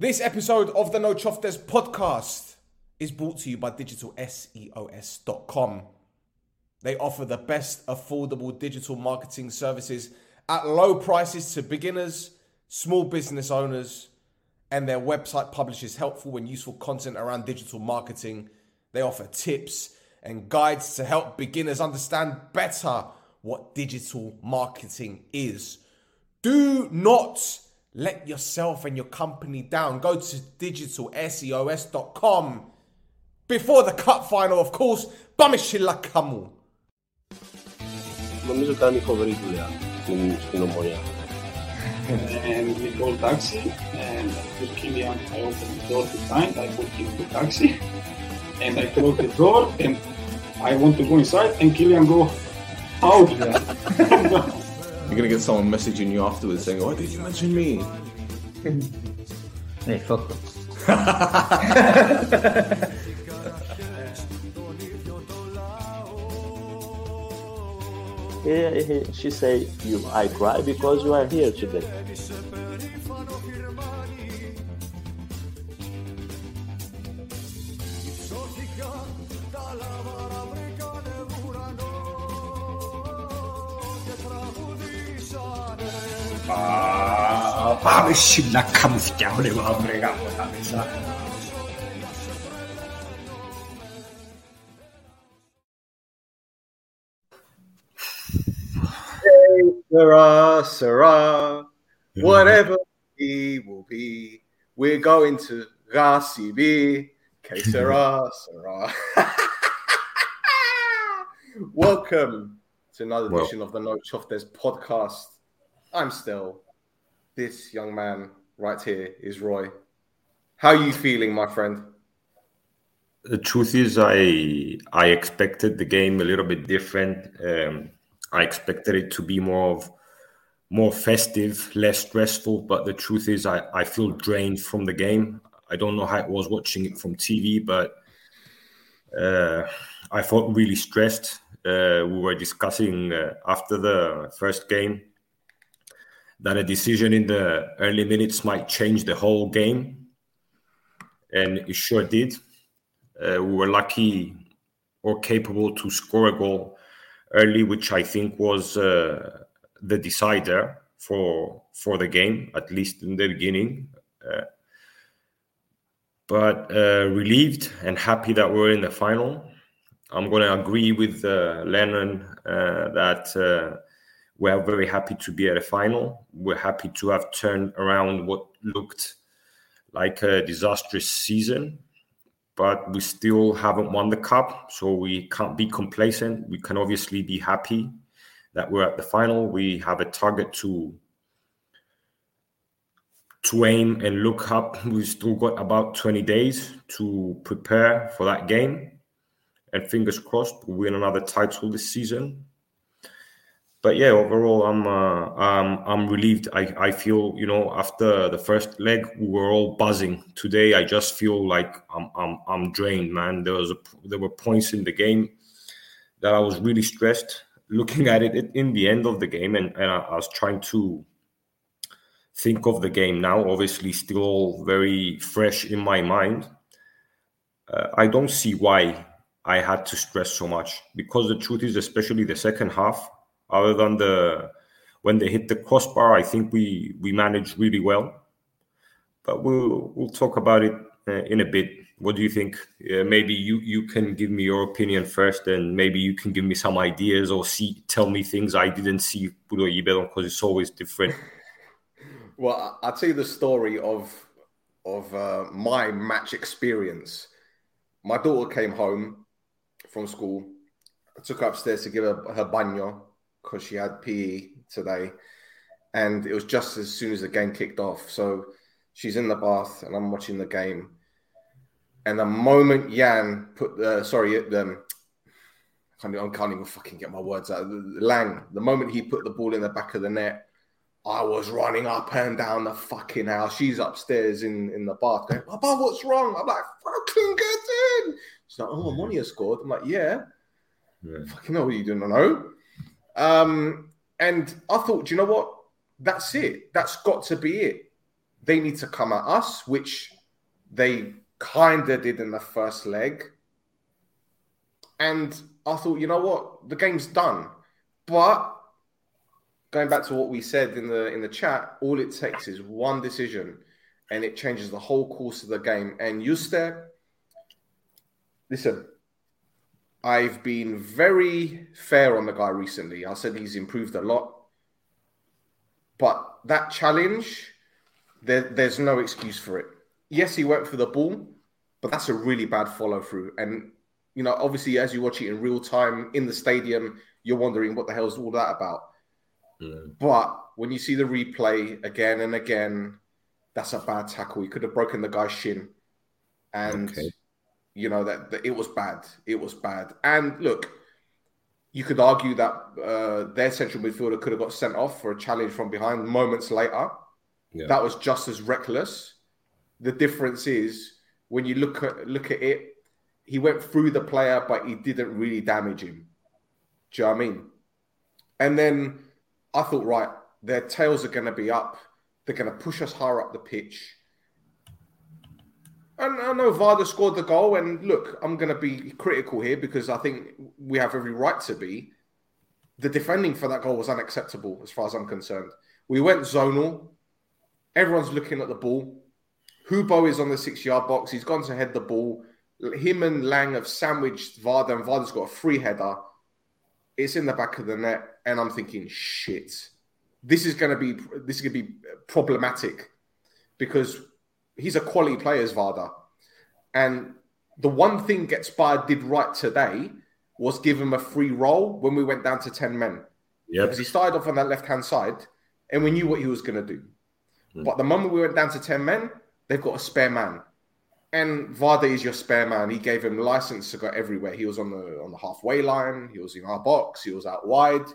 This episode of the No Choftes podcast is brought to you by digitalseos.com. They offer the best affordable digital marketing services at low prices to beginners, small business owners, and their website publishes helpful and useful content around digital marketing. They offer tips and guides to help beginners understand better what digital marketing is. Do not let yourself and your company down. Go to digitalseos.com before the cup final, of course. Bamishilla Kamu. Νομίζω κάνει φοβερή δουλειά στην, στην ομονία. and we called taxi and with Kilian I opened the door behind, I put him to taxi and I closed the door and I want to go inside and Kilian go out there. You're gonna get someone messaging you afterwards saying, "Why did you mention me?" Hey, fuck them. He, he, she say, you, I cry because you are here today. まあ、밤에 심락하면 Sarah, Sarah, whatever he will be, we're going to RCB. Okay, Sarah, Sarah. Welcome to another well. edition of the No Choftes podcast. I'm Still. This young man right here is Roy. How are you feeling, my friend? The truth is, I I expected the game a little bit different. Um, I expected it to be more of more festive, less stressful. But the truth is, I, I feel drained from the game. I don't know how it was watching it from TV, but uh, I felt really stressed. Uh, we were discussing uh, after the first game that a decision in the early minutes might change the whole game, and it sure did. Uh, we were lucky or capable to score a goal early, which I think was uh, the decider for for the game, at least in the beginning. Uh, but uh, relieved and happy that we're in the final. I'm going to agree with uh, Lennon uh, that we are very happy to be at a final. We're happy to have turned around what looked like a disastrous season but we still haven't won the cup, so we can't be complacent. We can obviously be happy that we're at the final. We have a target to to aim and look up. We've still got about 20 days to prepare for that game. And fingers crossed, we win another title this season. But yeah, overall, I'm uh, um, I'm relieved. I, I feel you know after the first leg, we were all buzzing. Today, I just feel like I'm I'm I'm drained, man. There was a, there were points in the game that I was really stressed looking at it in the end of the game, and, and I, I was trying to think of the game now. Obviously, still very fresh in my mind. Uh, I don't see why I had to stress so much because the truth is, especially the second half, other than the when they hit the crossbar, I think we we managed really well. But we'll we'll talk about it uh, in a bit. What do you think? Uh, maybe you you can give me your opinion first, and maybe you can give me some ideas or see tell me things I didn't see because it's always different. Well, I'll tell you the story of of uh, my match experience. My daughter came home from school. I took her upstairs to give her her baño because she had PE today, and it was just as soon as the game kicked off. So she's in the bath, and I'm watching the game. And the moment Yan put the sorry, the I can't, I can't even fucking get my words out. Lang, the moment he put the ball in the back of the net, I was running up and down the fucking house. She's upstairs in, in the bath going, Papa, what's wrong? I'm like, fucking get in. She's like, oh, Monia scored. I'm like, yeah. Yeah. Fucking know what you didn't know. Um, and I thought, you know what? That's it. That's got to be it. they need to come at us, which they kind of did in the first leg. And I thought, you know what, the game's done. But going back to what we said in the in the chat, all it takes is one decision, and it changes the whole course of the game. And Yuste, listen, I've been very fair on the guy recently. I said he's improved a lot, but that challenge, there, there's no excuse for it. Yes, he went for the ball, but that's a really bad follow through. And you know, obviously, as you watch it in real time in the stadium, you're wondering what the hell's all that about. Mm. But when you see the replay again and again, that's a bad tackle. He could have broken the guy's shin, and Okay. You know that, that it was bad. It was bad. And look, you could argue that uh, their central midfielder could have got sent off for a challenge from behind moments later. Yeah. That was just as reckless. The difference is when you look at look at it, he went through the player, but he didn't really damage him. Do you know what I mean? And then I thought, right, their tails are going to be up. They're going to push us higher up the pitch. And I know Varda scored the goal. And look, I'm going to be critical here because I think we have every right to be. The defending for that goal was unacceptable as far as I'm concerned. We went zonal. Everyone's looking at the ball. Hubo is on the six yard box. He's gone to head the ball. Him and Lang have sandwiched Varda, and Varda's got a free header. It's in the back of the net, and I'm thinking, shit, this is going to be this is going to be problematic because he's a quality player, as Varda, and the one thing Ketsbaia did right today was give him a free roll when we went down to ten men Yep. because he started off on that left hand side, and we knew what he was going to do. Hmm. But the moment we went down to ten men, they've got a spare man, and Varda is your spare man. He gave him license to go everywhere. He was on the on the halfway line. He was in our box. He was out wide.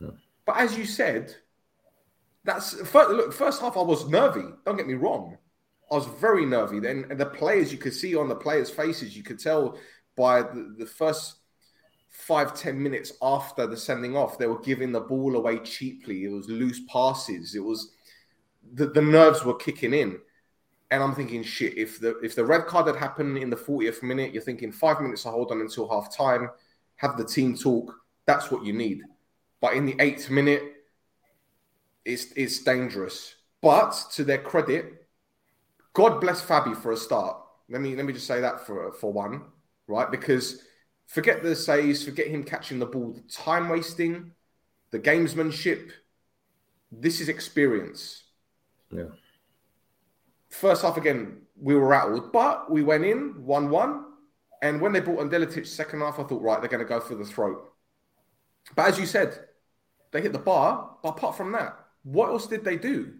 Hmm. But as you said, that's first, look. First half, I was nervy. Don't get me wrong. I was very nervy. Then and the players, you could see on the players' faces, you could tell by the, the first five ten minutes after the sending off, they were giving the ball away cheaply. It was loose passes. It was the, the nerves were kicking in. And I'm thinking, shit, if the if the red card had happened in the 40th minute, you're thinking five minutes to hold on until half time, have the team talk. That's what you need. But in the eighth minute, it's it's dangerous. But to their credit, God bless Fabi for a start. Let me let me just say that for for one, right? Because forget the saves, forget him catching the ball, the time wasting, the gamesmanship. This is experience Yeah. first half again, we were rattled, but we went in 1 1. And when they brought on Delitic second half, I thought, right, they're going to go for the throat. But as you said, they hit the bar. But apart from that, what else did they do?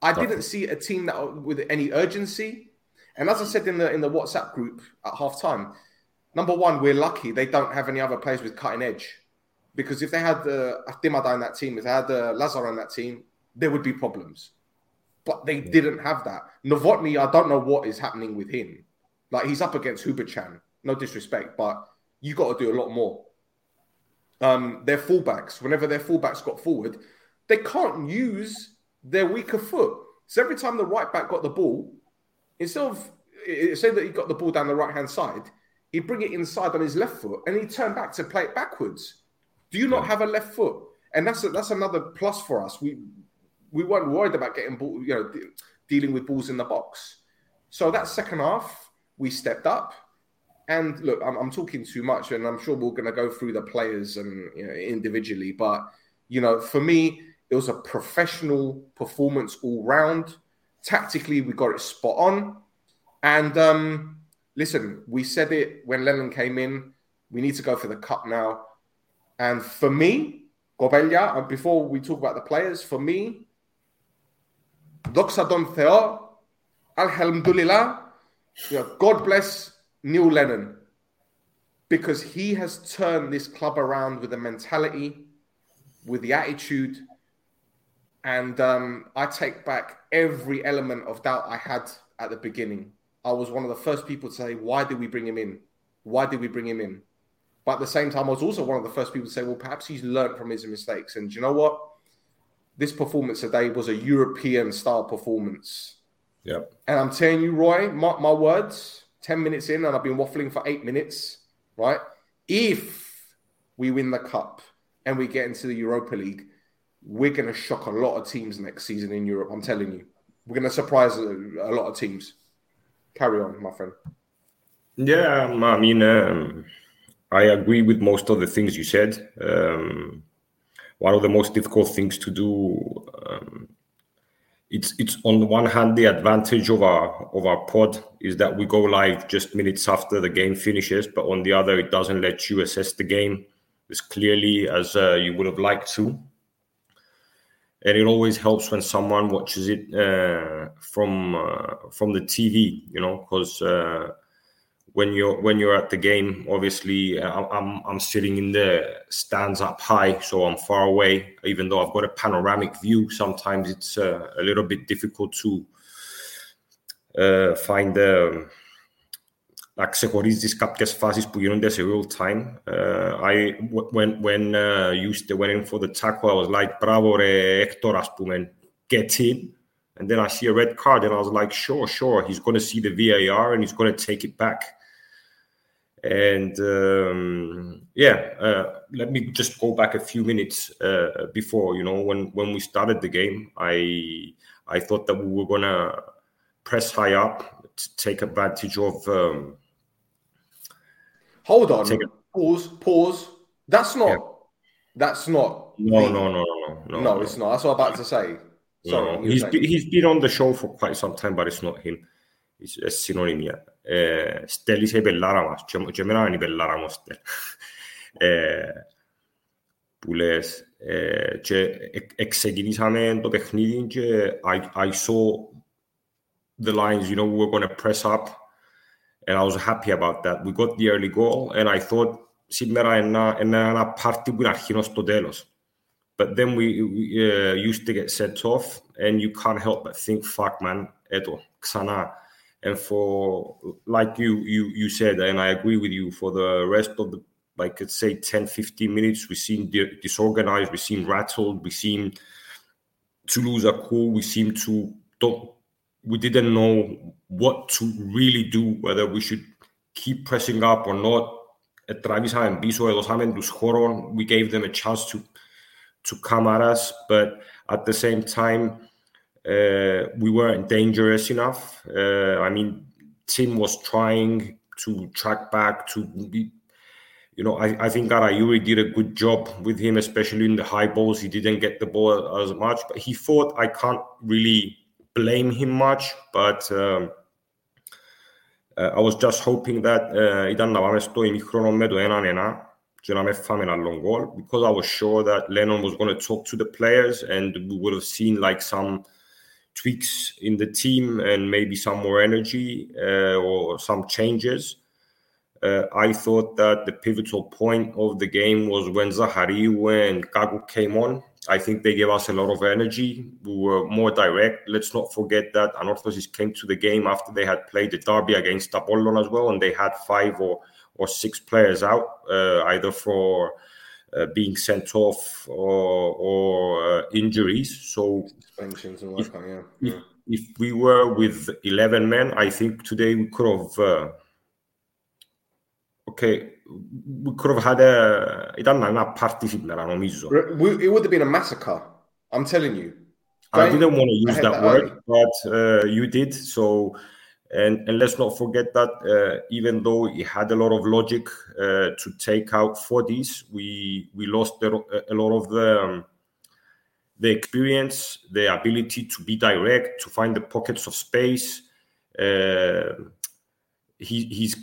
I didn't see a team that with any urgency. And as I said in the in the WhatsApp group at half time, number one, we're lucky they don't have any other players with cutting edge. Because if they had the uh, in that team, if they had the Lazar in that team, there would be problems but they didn't have that. Novotny, I don't know what is happening with him. Like he's up against Hubočan. No disrespect, but you got to do a lot more. Um, their fullbacks, whenever their fullbacks got forward, they can't use their weaker foot. So every time the right back got the ball, instead of say that he got the ball down the right hand side, he'd bring it inside on his left foot and he'd turn back to play it backwards. Do you not have a left foot? And that's a, that's another plus for us. We we weren't worried about getting ball, you know, de- dealing with balls in the box. So that second half, we stepped up. And look, I'm, I'm talking too much, and I'm sure we're going to go through the players and you know, individually. But you know, for me, it was a professional performance all round. Tactically, we got it spot on. And um, listen, we said it when Lennon came in. We need to go for the cup now. And for me, Gobella, and before we talk about the players, for me, Doxa Don Theo, Alhamdulillah, you know, God bless Neil Lennon because he has turned this club around with the mentality, with the attitude. And um, I take back every element of doubt I had at the beginning. I was one of the first people to say, Why did we bring him in? Why did we bring him in? But at the same time, I was also one of the first people to say, Well, perhaps he's learned from his mistakes. And you know what? this performance today was a European style performance. Yeah. And I'm telling you, Roy, mark my words, 10 minutes in, and I've been waffling for eight minutes, right? If we win the cup and we get into the Europa League, we're going to shock a lot of teams next season in Europe. I'm telling you. We're going to surprise a, a lot of teams. Carry on, my friend. Yeah, um, I mean, um, I agree with most of the things you said. Um, one of the most difficult things to do. Um, it's it's on the one hand the advantage of our of our pod is that we go live just minutes after the game finishes, but on the other it doesn't let you assess the game as clearly as uh, you would have liked to. And it always helps when someone watches it uh, from uh, from the TV, you know, because uh, when you're when you're at the game obviously uh, i'm i'm sitting in the stands up high so i'm far away. Even though i've got a panoramic view sometimes it's uh, a little bit difficult to uh, find the να ξεχωρίζεις κάποιες φάσεις που γίνονται σε real time. Uh, I, when, when uh, used to went in for the tackle, I was like, bravo re Hector, ας πούμε, get in. And then I see a red card and I was like, sure, sure, he's going to see the VAR and he's going to take it back and um, yeah, uh, let me just go back a few minutes uh, before. You know, when when we started the game, I I thought that we were gonna press high up to take advantage of. Um, Hold on, a, pause, pause. That's not. Yeah. That's not. No, no, no, no, no, no. it's not. That's what I'm about to say. Sorry, no, he's been, he's been on the show for quite some time, but it's not him. It's a synonymia. ε, στέλνεις η πελάρα μας και, και εμένα είναι η πελάρα μου ε, που λες ε, και ξεκινήσαμε το παιχνίδι και I, I saw the lines, you know, we were going to press up and I was happy about that. We got the early goal and I thought σήμερα είναι ένα πάρτι που είναι αρχινό στο τέλος. But then we, we uh, used to get set off and you can't help but think, fuck man, έτω, ξανά and for like you you you said and i agree with you for the rest of the like let's say 10 15 minutes we seem disorganized we seem rattled we seem to lose our cool we seem to don't we didn't know what to really do whether we should keep pressing up or not we gave them a chance to to come at us but at the same time uh, we weren't dangerous enough. Uh, I mean, Tim was trying to track back to be. You know, I, I think Arayuri did a good job with him, especially in the high balls. He didn't get the ball as much, but he thought I can't really blame him much. But um, uh, I was just hoping that ήταν να πάμε στο ημίχρονο με το 1-1 και να με φάμε ένα long goal because I was sure that Lennon was going to talk to the players and we would have seen like some tweaks in the team and maybe some more energy uh, or some changes. Uh, I thought that the pivotal point of the game was when Zahariu and Kagu came on. I think they gave us a lot of energy. We were more direct. Let's not forget that Anorthosis came to the game after they had played the derby against Apollon as well, and they had five or, or six players out, uh, either for uh, being sent off or, or uh, injuries. So and if, yeah. If, if, we were with 11 men, I think today we could have. Uh, okay, we could have had a. ήταν ένα πάρτι σήμερα, νομίζω. It would have been a massacre. I'm telling you. I didn't want to use that, that word, early. but uh, you did. So and, and let's not forget that uh, even though it had a lot of logic uh, to take out 40s, we we lost a, a lot of the um, the experience, the ability to be direct, to find the pockets of space. Uh, he, he's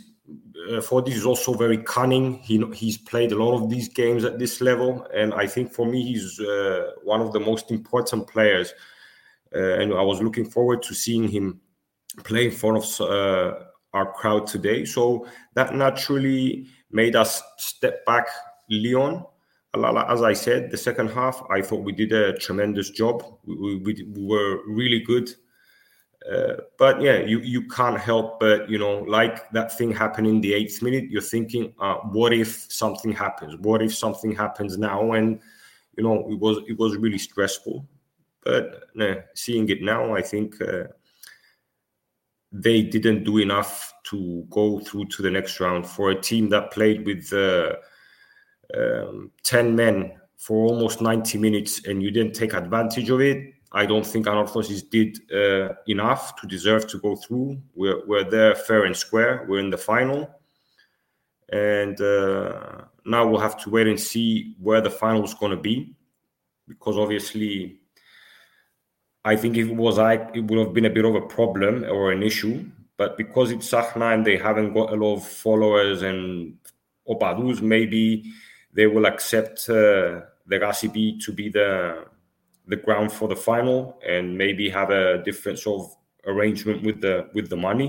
uh, Fortis is also very cunning. He he's played a lot of these games at this level, and I think for me he's uh, one of the most important players. Uh, and I was looking forward to seeing him play in front of uh, our crowd today. So that naturally made us step back. Lyon, as I said, the second half, I thought we did a tremendous job. We, we, we were really good. Uh, but yeah, you, you can't help but, you know, like that thing happened in the eighth minute, you're thinking, uh, what if something happens? What if something happens now? And, you know, it was it was really stressful. But no, seeing it now, I think uh, they didn't do enough to go through to the next round for a team that played with uh, um, 10 men for almost 90 minutes and you didn't take advantage of it. I don't think Anorthosis did uh, enough to deserve to go through. We're, we're there fair and square. We're in the final. And uh, now we'll have to wait and see where the final is going to be. Because obviously, I think if it was like, it would have been a bit of a problem or an issue. But because it's Sahna and they haven't got a lot of followers and Opadus, maybe they will accept uh, the Gasibi to be the the ground for the final and maybe have a different sort of arrangement with the with the money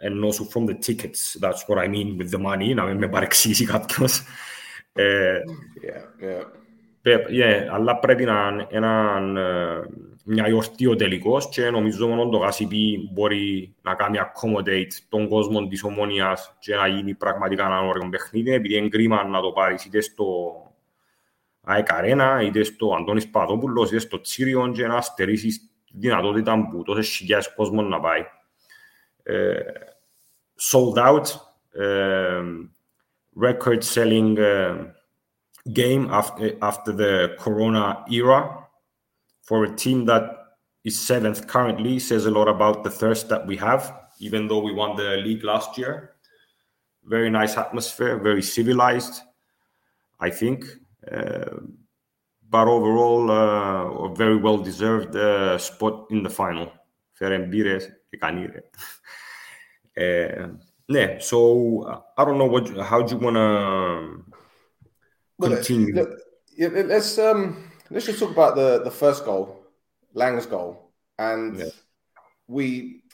and also from the tickets that's what I mean with the money να με παρεξήσει κάποιος yeah, yeah. yeah, αλλά πρέπει να είναι ένα, μια γιορτή ο τελικός και νομίζω μόνο το Γασιπί μπορεί να κάνει accommodate τον κόσμο της ομόνιας και να γίνει πραγματικά ένα ωραίο παιχνίδι επειδή είναι κρίμα να το πάρεις είτε στο ΑΕΚ Αρένα, είτε στο Αντώνης Παδόπουλος, είτε στο Τσίριον και να στερήσεις τη δυνατότητα που τόσες χιλιάδες κόσμος να πάει. Uh, sold out, uh, record selling uh, game after, after the Corona era for a team that is seventh currently says a lot about the thirst that we have, even though we won the league last year. Very nice atmosphere, very civilized, I think. Uh, but overall, uh, a very well deserved uh, spot in the final. Ferembires Ekanire. yeah, so I don't know what how do you wanna continue. Let's um let's just talk about the the first goal, Lang's goal, and yeah. we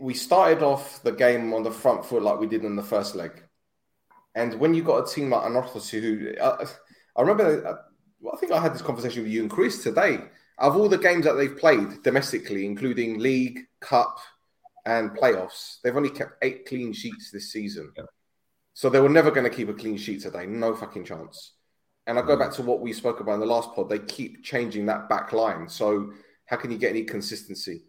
we started off the game on the front foot like we did in the first leg, and when you got a team like Anorthosis who. Uh, I remember, uh, I think I had this conversation with you and Chris today. Of all the games that they've played domestically, including league, cup, and playoffs, they've only kept eight clean sheets this season. Yeah. So they were never going to keep a clean sheet today. No fucking chance. And I go back to what we spoke about in the last pod. They keep changing that back line. So how can you get any consistency?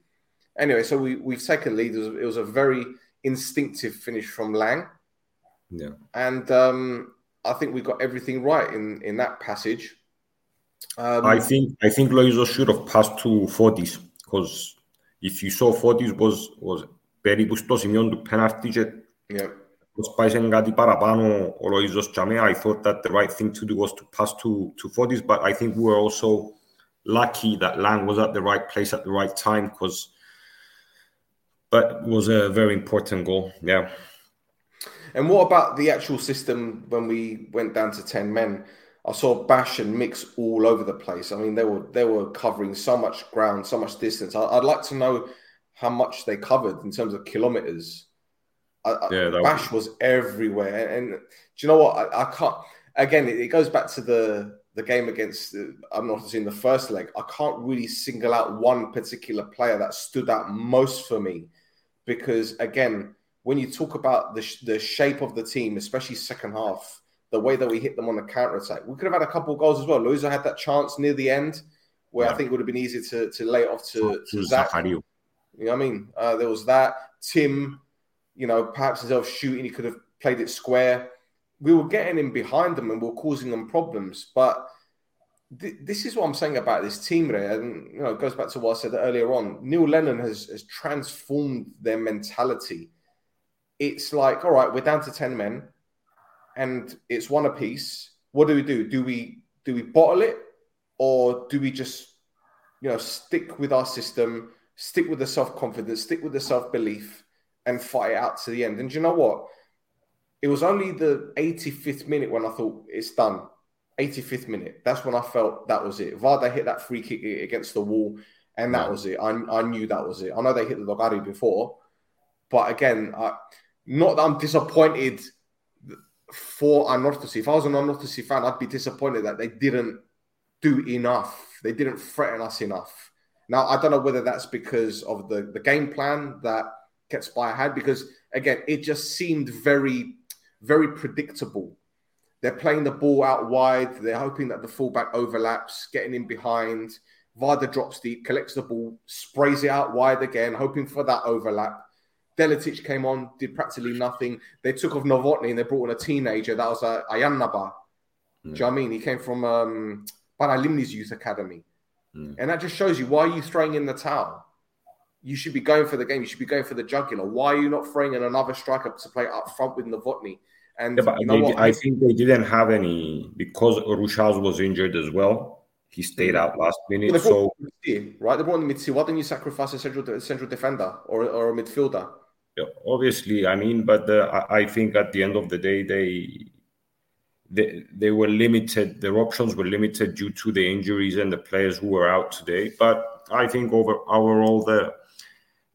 Anyway, so we, we've taken lead. It was, it was a very instinctive finish from Lang. Yeah. And um, I think we got everything right in, in that passage. Um, I think I think Loizo should have passed to Fotis because if you saw Fotis was was περίπου στο σημείο του πέναρτη και yeah. προσπάθησε κάτι παραπάνω ο Λοΐζος Τζαμέ, I thought that the right thing to do was to pass to, to Fotis, but I think we were also lucky that Lang was at the right place at the right time because but it was a very important goal. Yeah. And what about the actual system when we went down to 10 men? I saw Bash and Mix all over the place. I mean, they were they were covering so much ground, so much distance. I, would like to know how much they covered in terms of kilometers. I, I- Yeah, that Bash was everywhere, and, do you know what? I, I can't. Again, it, it goes back to the the game against. uh, I'm not in the first leg. I can't really single out one particular player that stood out most for me, because again, when you talk about the sh- the shape of the team, especially second half, the way that we hit them on the counter attack, we could have had a couple of goals as well. Louisa had that chance near the end, where I think it would have been easier to to lay it off to, To to Zach. Zachariou. You know what I mean? Uh, there was that. Tim, you know, perhaps instead of shooting, he could have played it square. We were getting in behind them and we were causing them problems. But th- this is what I'm saying about this team, Ray. And, you know, it goes back to what I said earlier on. Neil Lennon has, has transformed their mentality. It's like, all right, we're down to 10 men and it's one apiece. What do we do? Do we do we bottle it or do we just you know stick with our system, stick with the self confidence, stick with the self belief, and fight it out to the end? And do you know what? It was only the 85th minute when I thought it's done. 85th minute. That's when I felt that was it. Varda hit that free kick against the wall, and that was it. I, I knew that was it. I know they hit the Logari before, but again, I, not that I'm disappointed for Anorthosis. If I was an Anorthosis fan, I'd be disappointed that they didn't do enough. They didn't threaten us enough. Now, I don't know whether that's because of the, the game plan that Ketsbaia had, because again, it just seemed very, very predictable. They're playing the ball out wide. They're hoping that the fullback overlaps, getting in behind. Varda drops deep, collects the ball, sprays it out wide again, hoping for that overlap. Deletic came on, did practically nothing. They took off Novotny and they brought in a teenager. That was uh, Ayanaba. Do you know what I mean? He came from um, Paralimni's youth academy. Mm. And that just shows you why are you throwing in the towel? You should be going for the game. You should be going for the jugular. Why are you not throwing in another striker to play up front with Novotny? And Yeah, you know they- what? I think they didn't have any because Rushaz was injured as well. He stayed out last Well, minute, they so midfield, right? They brought in the midfield. Why didn't you sacrifice a central central defender or, or a midfielder? Yeah, obviously, I mean, but uh, I, I think at the end of the day, they they they were limited. Their options were limited due to the injuries and the players who were out today. But I think over overall, the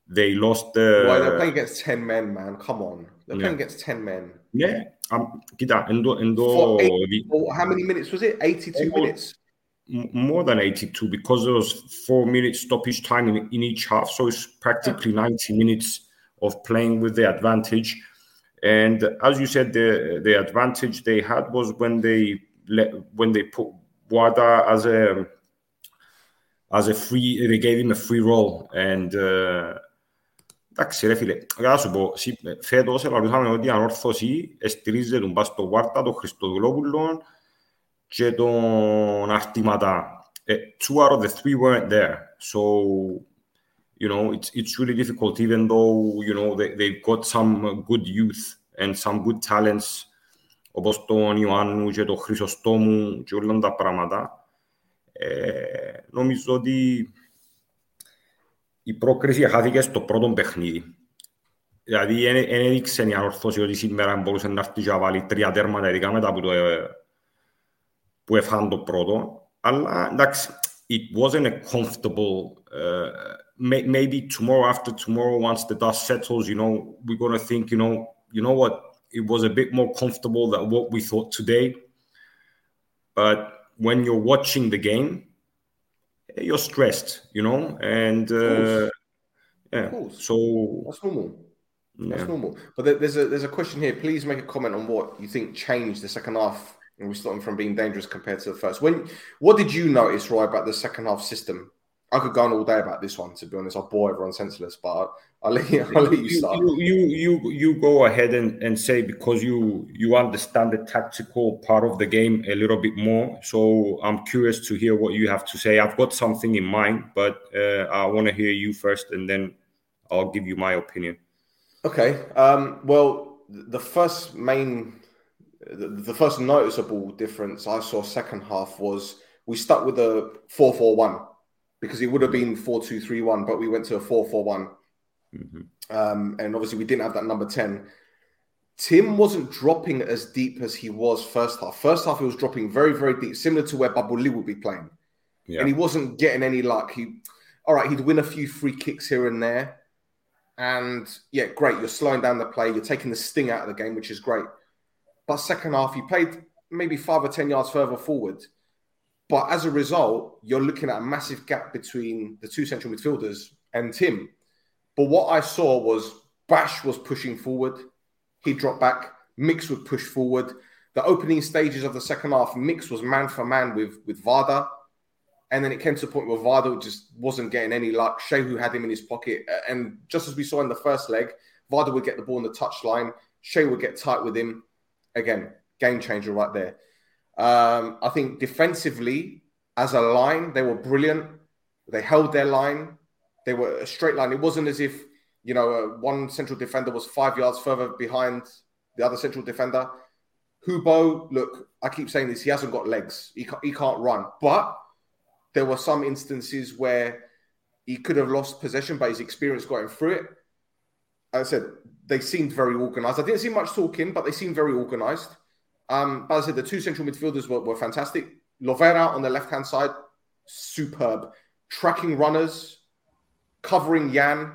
they lost the. Why they're playing against ten men, man? Come on, they're Yeah. playing against ten men. yeah, um, κοίτα, εντό, εντό, For eight, or how many minutes was it? Eighty-two Almost- minutes. m- more than 82 because there was four minutes stoppage time in, in each half. So it's practically 90 minutes of playing with the advantage. And as you said, the the advantage they had was when they let when they put Wada as a as a free they gave him a free roll and uh, Εντάξει ρε φίλε, για να σου πω, σι- φέτος ελαλούσαμε ότι η ανόρθωση εστηρίζεται τον πας στο Βάρτα, τον Χριστοδουλόπουλο και τον Αρτηματά. Ε, Two out of the three weren't there. So, you know, it's, it's really difficult even though, you know, they, they've got some good youth and some good talents όπως τον Ιωάννου και τον Χρυσοστόμου και όλα τα πράγματα. Ε, νομίζω ότι η πρόκριση χάθηκε στο πρώτο παιχνίδι. Δηλαδή, δεν έδειξε η ανορθώση ότι σήμερα μπορούσε να έρθει και να βάλει τρία τέρματα, ειδικά μετά που, το, ε, που έφαγαν το πρώτο. Αλλά εντάξει, it wasn't a comfortable. Uh, may, maybe tomorrow, after tomorrow, once the dust settles, you know, we're gonna think, you know, you know what, it was a bit more comfortable than what we thought today. But when you're watching the game, you're stressed, you know, and uh, yeah. So That's normal. That's normal. But there's a there's a question here. Please make a comment on what you think changed the second half and we stopped them from being dangerous compared to the first. When what did you notice, Roy, about the second half system? I could go on all day about this one. To be honest, I'll bore everyone senseless, but I'll let you, I'll let you start. you, you you you go ahead and, and say because you you understand the tactical part of the game a little bit more. So I'm curious to hear what you have to say. I've got something in mind, but uh, I want to hear you first, and then I'll give you my opinion. Okay. Um, well, the first main, the, the first noticeable difference I saw second half was we stuck with a 4 4 1 because it would have been 4 2 3 1, but we went to a 4 4 1. Um, and obviously, we didn't have that number 10. Tim wasn't dropping as deep as he was first half. First half, he was dropping very, very deep, similar to where Babuli would be playing Yeah. and he wasn't getting any luck. He, all right, he'd win a few free kicks here and there, and yeah, great. You're slowing down the play. You're taking the sting out of the game, which is great. But second half, he played maybe five or ten yards further forward, but as a result, you're looking at a massive gap between the two central midfielders and Tim. But what I saw was Bash was pushing forward. He dropped back. Mix would push forward. The opening stages of the second half, Mix was man for man with with Varda. And then it came to the point where Varda just wasn't getting any luck. Shehu had him in his pocket. And just as we saw in the first leg, Varda would get the ball in the touchline. Shea would get tight with him. Again, game changer right there. Um, I think defensively, as a line, they were brilliant. They held their line. They were a straight line. It wasn't as if, you know, uh, one central defender was five yards further behind the other central defender. Hubo, look, I keep saying this, he hasn't got legs. He can't, he can't run. But there were some instances where he could have lost possession, but his experience got him through it. As I said, they seemed very organized. I didn't see much talking, but they seemed very organized. Um, but as I said, the two central midfielders were, were fantastic. Lovera on the left hand side, superb. Tracking runners, covering Yan.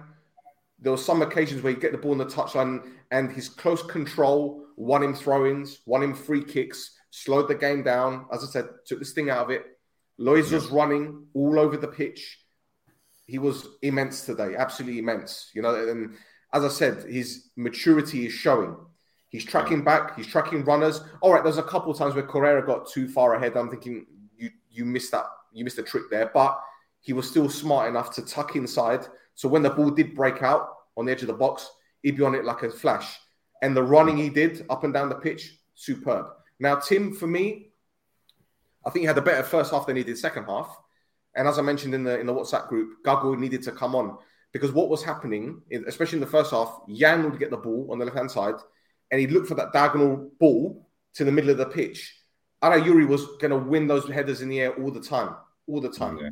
There were some occasions where he get the ball in the touchline and his close control won him throw-ins, won him free kicks, slowed the game down. As I said, took this thing out of it. Lois was running all over the pitch. He was immense today, absolutely immense. You know, and as I said, his maturity is showing. He's tracking back, he's tracking runners. All right, there's a couple of times where Correa got too far ahead. I'm thinking you you missed that, you missed a trick there, but he was still smart enough to tuck inside. So when the ball did break out on the edge of the box, he'd be on it like a flash. And the running he did up and down the pitch, superb. Now, Tim, for me, I think he had a better first half than he did second half. And as I mentioned in the in the WhatsApp group, Gago needed to come on because what was happening, especially in the first half, Jan would get the ball on the left hand side, and he'd look for that diagonal ball to the middle of the pitch. Ara Yuri was going to win those headers in the air all the time, all the time. Okay.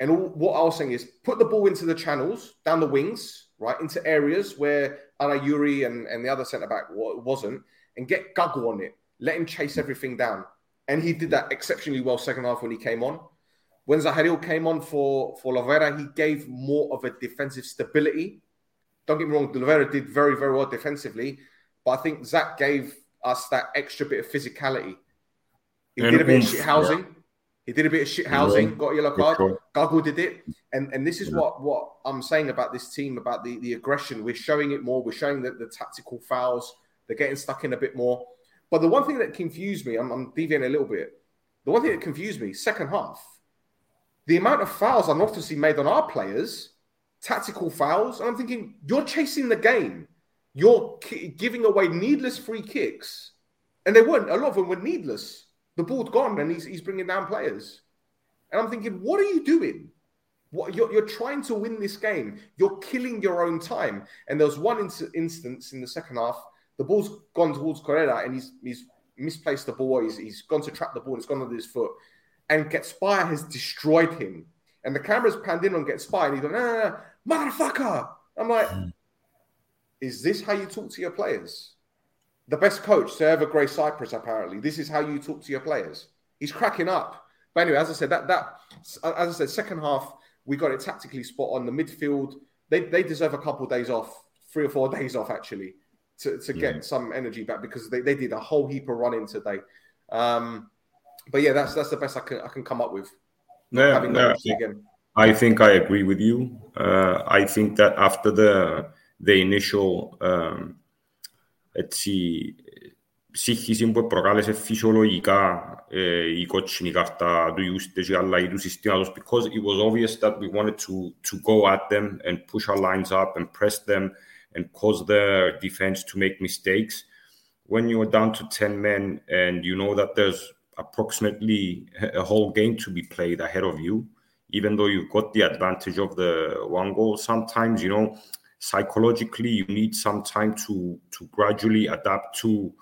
And all, what I was saying is put the ball into the channels, down the wings, right, into areas where Ara Yuri and, and the other centre back wasn't, and get Gago on it. Let him chase everything down. And he did that exceptionally well second half when he came on. When Zaharil came on for, for Lovera, he gave more of a defensive stability. Don't get me wrong, Lovera did very, very well defensively, but I think Zach gave us that extra bit of physicality. He and did a bit of shit housing. Yeah. He did a bit of shit housing, yeah. got a yellow card. Gago did it. And and this is yeah. what, what I'm saying about this team, about the, the aggression. We're showing it more. We're showing that the tactical fouls, they're getting stuck in a bit more. But the one thing that confused me, I'm, I'm deviating a little bit. The one thing that confused me, second half, the amount of fouls I'm obviously made on our players, tactical fouls, and I'm thinking, you're chasing the game. You're giving away needless free kicks. And they weren't, a lot of them were needless. The ball's gone and he's, he's bringing down players. And I'm thinking, what are you doing? What, you're, you're trying to win this game. You're killing your own time. And there was one in- instance in the second half, the ball's gone towards Correa and he's, he's misplaced the ball. He's, he's gone to trap the ball and it's gone under his foot and Ketsbaia has destroyed him. And the camera's panned in on Ketsbaia, and he's no, no, motherfucker. I'm like, mm. Is this how you talk to your players? The best coach to ever grace Cyprus, apparently. This is how you talk to your players. He's cracking up. But anyway, as I said, that that as I said, second half we got it tactically spot on. The midfield they they deserve a couple of days off, three or four days off actually, to, to get some energy back because they, they did a whole heap of running today. Um, but yeah, that's that's the best I can I can come up with. Yeah, no, I think I agree with you. Uh, I think that after the the initial, um, let's see, psihisimue, progressive physiologica, uh, eh, icochinicata to use the Giallaidu systems because it was obvious that we wanted to, to go at them and push our lines up and press them and cause their defense to make mistakes. When you are down to 10 men and you know that there's approximately a whole game to be played ahead of you, even though you've got the advantage of the one goal, sometimes, you know, psychologically, you need some time to to gradually adapt to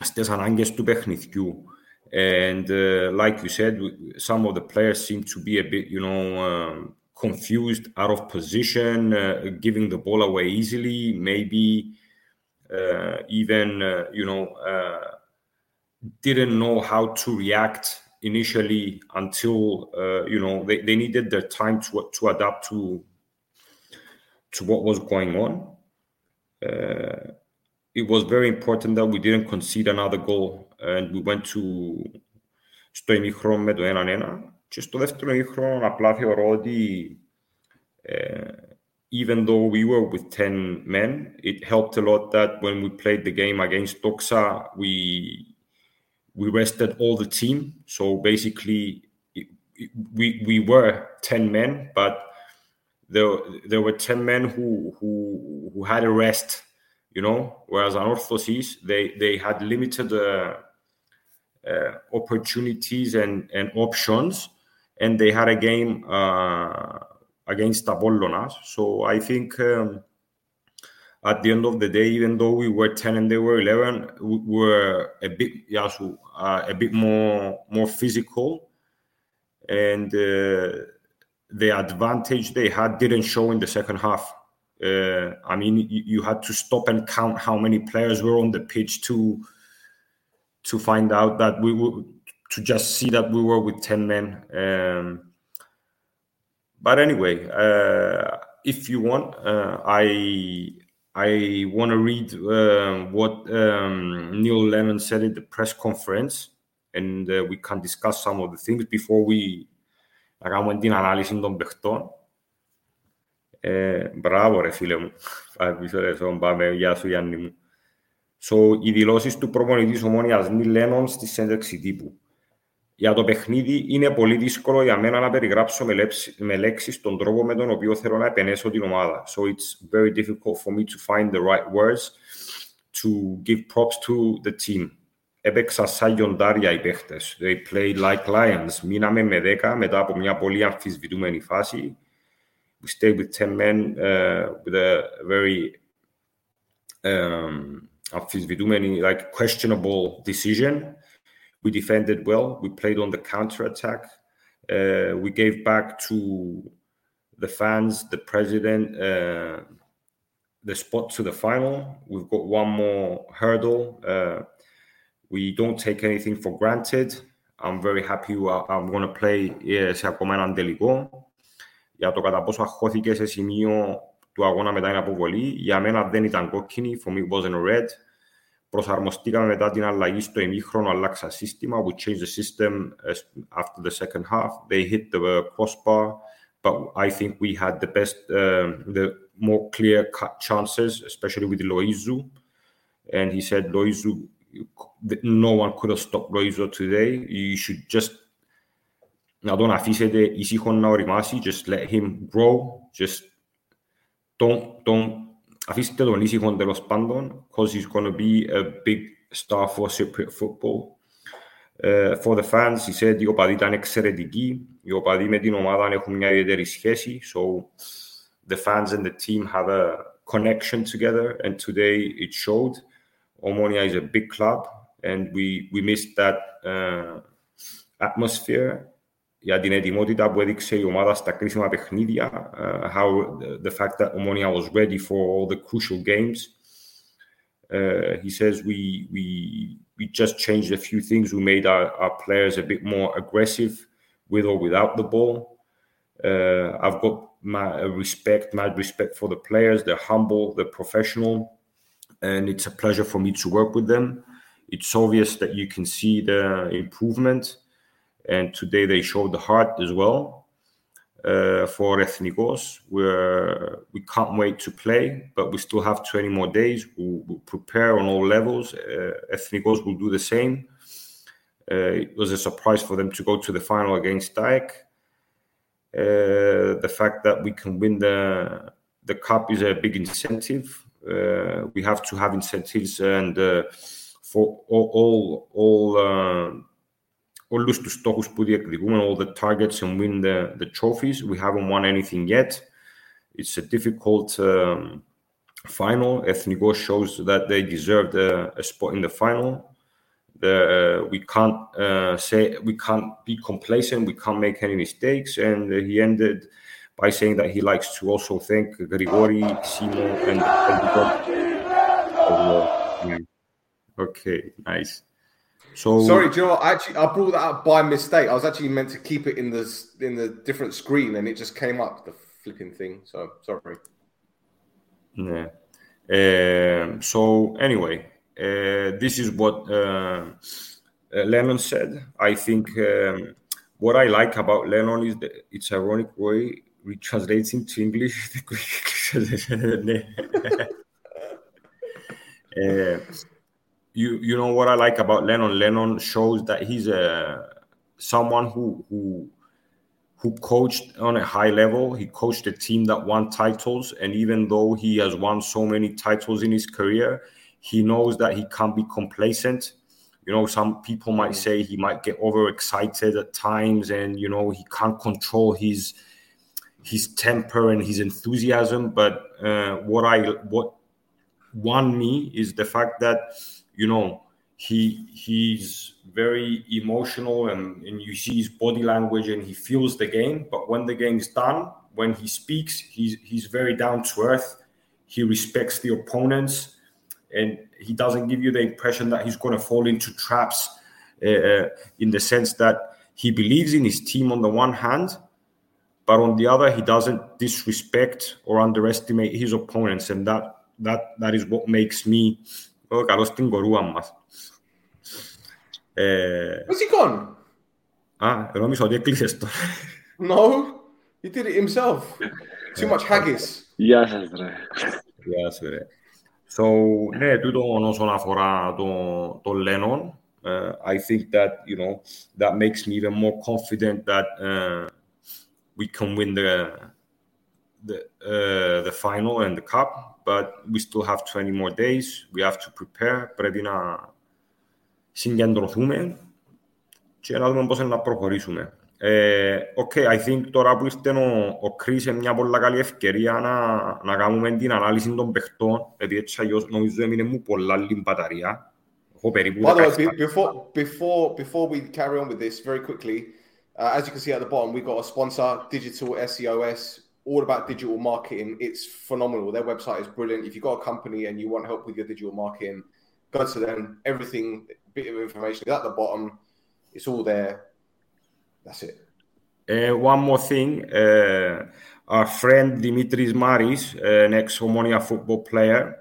στις ανάγκες του παιχνιδιού. And uh, like you said, some of the players seem to be a bit, you know, uh, confused, out of position, uh, giving the ball away easily, maybe uh, even, uh, you know, uh, didn't know how to react initially until uh, you know they, they needed their time to to adapt to to what was going on. Uh, it was very important that we didn't concede another goal and we went to στο ημίχρονο με το 1-1 και στο δεύτερο ημίχρονο απλά θεωρώ ότι uh, even though we were with 10 men, it helped a lot that when we played the game against Doxa, we we rested all the team. So basically, we we were ten men, but there there were ten men who who who had a rest. You know, whereas on Anorthosis they they had limited uh, uh, opportunities and and options, and they had a game uh, against Apollonas. So I think. Um, at the end of the day, even though we were 10 and they were 11, we were a bit, yeah, so, uh, a bit more, more physical. And uh, the advantage they had didn't show in the second half. Uh, I mean, you, you, had to stop and count how many players were on the pitch to to find out that we would to just see that we were with 10 men. Um, but anyway, uh, if you want, uh, I I want to read uh, what um, Neil Lennon said at the press conference, and uh, we can discuss some of the things before we να κάνουμε την ανάλυση των παιχτών. Ε, μπράβο ρε φίλε μου. Πάμε, γεια σου Γιάννη μου. So, οι δηλώσεις του προπονητής ομόνιας Νίλ Λένον στη σέντεξη τύπου. για το παιχνίδι είναι πολύ δύσκολο για μένα να περιγράψω με, λέψη, με λέξεις τον τρόπο με τον οποίο θέλω να επενέσω την ομάδα. So it's very difficult for me to find the right words to give props to the team. Έπαιξα σαν γιοντάρια οι παίχτες. They played like lions. Μείναμε με 10 μετά από μια πολύ αμφισβητούμενη φάση. We stayed with 10 men uh, with a very um, αμφισβητούμενη, like questionable decision. We defended well. We played on the counter attack. Uh, we gave back to the fans, the president, uh, the spot to the final. We've got one more hurdle. Uh, we don't take anything for granted. I'm very happy I'm going to play σε ακόμα έναν τελικό. Για το κατά πόσο αχώθηκε σε σημείο του αγώνα μετά την αποβολή, για μένα δεν ήταν κόκκινη, for me wasn't red. Προσαρμοστήκαμε μετά την αλλαγή στο ημίχρονο, αλλάξα σύστημα. We changed the system after the second half. They hit the uh, crossbar, but I think we had the best, uh, the more clear chances, especially with Loizou. And he said Loizou no one could have stopped Loizu today. You should just να τον αφήσετε ησύχον να οριμάσει, just let him grow, just don't, don't αφήστε τον ήσυχο τέλος πάντων, because he's going to be a big star for Cypriot football. Uh, for the fans, he said, οι οπαδοί ήταν εξαιρετικοί, οι οπαδοί με την ομάδα έχουν μια ιδιαίτερη σχέση, so the fans and the team have a connection together, and today it showed. Omonia is a big club, and we, we missed that uh, atmosphere για την ετοιμότητα που έδειξε η ομάδα στα κρίσιμα παιχνίδια, uh, how the fact that Omonia was ready for all the crucial games. Uh, he says we, we, we just changed a few things. We made our, our players a bit more aggressive with or without the ball. Uh, I've got my respect, mad respect for the players. They're humble, they're professional, and it's a pleasure for me to work with them. It's obvious that you can see the improvement and today they showed the heart as well uh, for Ethnikos. We're, we can't wait to play, but we still have 20 more days. We'll, we'll prepare on all levels. Uh, Ethnikos will do the same. Uh, it was a surprise for them to go to the final against Daek. Uh, the fact that we can win the the cup is a big incentive. Uh, we have to have incentives and uh, for all all, all όλους τους στόχους που διεκδικούμε, all the targets and win the, the trophies. We haven't won anything yet. It's a difficult um, final. Ethnico shows that they deserved a, a spot in the final. The, uh, we can't uh, say we can't be complacent. We can't make any mistakes. And uh, he ended by saying that he likes to also thank Grigori, Simo, and. and okay, nice. So sorry, Joe. Actually, I brought that up by mistake. I was actually meant to keep it in the in the different screen, and it just came up the flipping thing. So sorry. Yeah. Um, so anyway, uh, this is what uh, uh, Lennon said. I think um, what I like about Lennon is that it's ironic way we translate into English. uh, you you know what I like about Lennon. Lennon shows that he's a someone who who who coached on a high level. He coached a team that won titles, and even though he has won so many titles in his career, he knows that he can't be complacent. You know, some people might say he might get overexcited at times, and you know he can't control his his temper and his enthusiasm. But uh, what I what won me is the fact that you know he he's very emotional and, and you see his body language and he feels the game but when the game's done when he speaks he's he's very down to earth he respects the opponents and he doesn't give you the impression that he's going to fall into traps uh, uh, in the sense that he believes in his team on the one hand but on the other he doesn't disrespect or underestimate his opponents and that that that is what makes me Oh, καλό στην κορούα μας. Ε... What's he gone? Α, νόμιζα ότι έκλεισες το. No, he did it himself. Too much haggis. Γεια σας, ρε. Γεια σας, ρε. So, ναι, τούτο όσον αφορά το, το Lennon, Uh, I think that you know that makes me even more confident that uh, we can win the the uh, the final and the cup. But we still have 20 more days. We have to prepare. Πρέπει να συγκεντρωθούμε και να δούμε πώς να προχωρήσουμε. Ε, okay, I think τώρα που ήρθε ο, ο Chris είναι μια πολύ καλή ευκαιρία να, να κάνουμε την ανάλυση των παιχτών, επειδή έτσι αλλιώς νομίζω έμεινε μου πολλά λίγη μπαταρία. Έχω περίπου By the way, 17. be- before before before we carry on with this, very quickly, uh, as you can see at the bottom, we've got a sponsor, Digital SEOS, all about digital marketing. It's phenomenal. Their website is brilliant. If you've got a company and you want help with your digital marketing, go to them. Everything, bit of information at the bottom. It's all there. That's it. Uh, one more thing, uh, our friend Dimitris Maris, uh, an ex Omonia football player,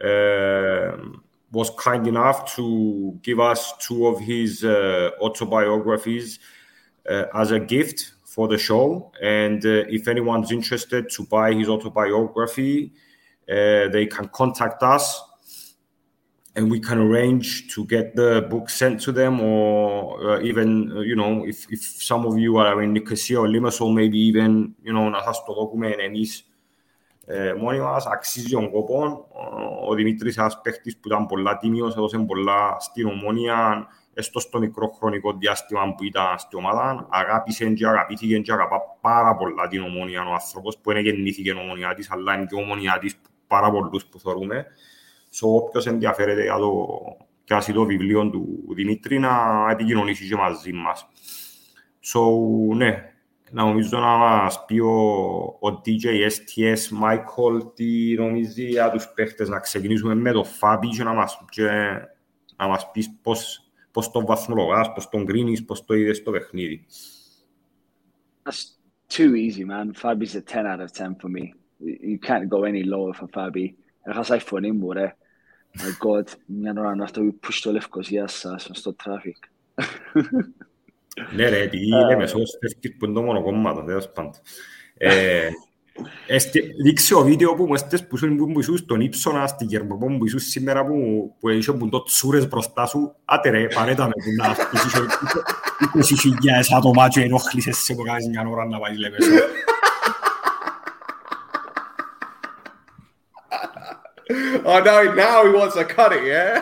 um was kind enough to give us two of his uh, autobiographies as a gift for the show. And uh, if anyone's interested to buy his autobiography, uh, they can contact us and we can arrange to get the book sent to them or uh, even uh, you know if, if some of you are in Nicosia or Limassol maybe even you know να σας το δούμε εμείς ε, μόνοι μας αξίζει τον κόπο ο Δημήτρης ένας παίχτης που ήταν πολλά τίμιος έδωσε πολλά στην ομόνια έστω στο μικρό χρονικό διάστημα που ήταν στην ομάδα αγάπησε και αγαπήθηκε και αγαπά πάρα πολλά την ομόνια ο άνθρωπος που είναι γεννήθηκε η ομόνια της αλλά είναι και η ομόνια της πάρα πολλούς που θεωρούμε So, όποιος ενδιαφέρεται για το πιάσει το βιβλίο του Δημήτρη να επικοινωνήσει και μαζί μας. So, ναι, να νομίζω να μας πει ο, ο DJ STS Michael τι νομίζει για τους παίχτες. Να ξεκινήσουμε με το Φάμπι και να μας, και να μας πεις πώς, πώς τον βαθμολογάς, πώς τον κρίνεις, πώς το είδες στο παιχνίδι. That's too easy, man. Fabi's a 10 out of 10 for me. You you can't go any lower for Fabi. Έχασα η μου, ρε. My God, μια ώρα να αυτό που push το λευκός, γεια σας, στο traffic. Ναι ρε, επειδή είναι μεσός, φεύγεις που είναι το μονοκόμματο, τέλος πάντων. Ε, εστε- δείξε ο βίντεο που μου έστες που ήσουν- που ήσουν στον ύψονα στη Γερμανία που ήσουν σήμερα που, που είχε που το τσούρες μπροστά σου. Άτε ρε, παρέτα με που να σπίσεις 20.000 άτομα και ενόχλησες σε που κάνεις μια ώρα να πάει λεμεσό. Oh no! Now he wants to cut it. Yeah;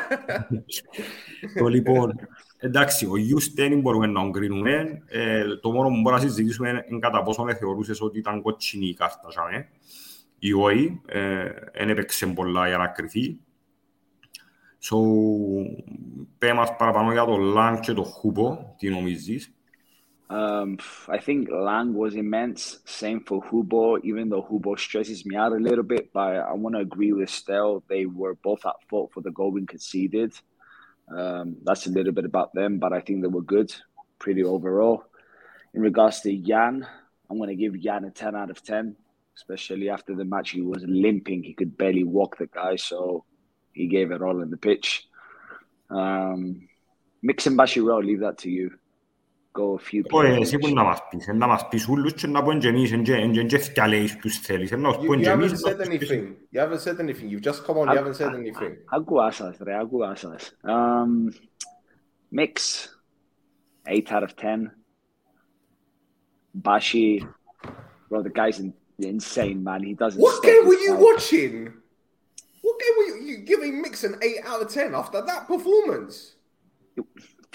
Το λοιπόν, εντάξει, ο Γιούς δεν μπορούμε να τον κρίνουμε. Ε, το μόνο που μπορούμε να συζητήσουμε είναι κατά πόσο με θεωρούσες ότι ήταν κότσινη η κάρτα τζάμε, ή όχι. Ε, Εν έπαιξε πολλά για να κρυθεί. So, πέ μας παραπάνω για το Λαν και το Χούπο, τι νομίζεις; Um, I think Lang was immense. Same for Hubo, even though Hubo stresses me out a little bit. But I want to agree with Stel. They were both at fault for the goal we conceded. Um, that's a little bit about them, but I think they were good, pretty overall. In regards to Jan, I'm going to give Jan a 10 out of 10, especially after the match. He was limping, he could barely walk the guy, so he gave it all in the pitch. Um, Mix and Bashiro, leave that to you Go a few Ωραία, players. εσύ που να μας πεις, να μας πεις ούλους και να πούν και εμείς, εν και φτιαλέεις τους θέλεις, να τους You, πούν you και haven't εμείς. said anything. You haven't said anything. You've just come on. You haven't said anything. Άκουα σας, ρε, άκουα σας. Um, mix, 8 out of 10. Bashi, bro, the guy's in, insane, man. He doesn't What stop game his were you fight. watching? What game were you, you giving Mix an eight out of ten after that performance?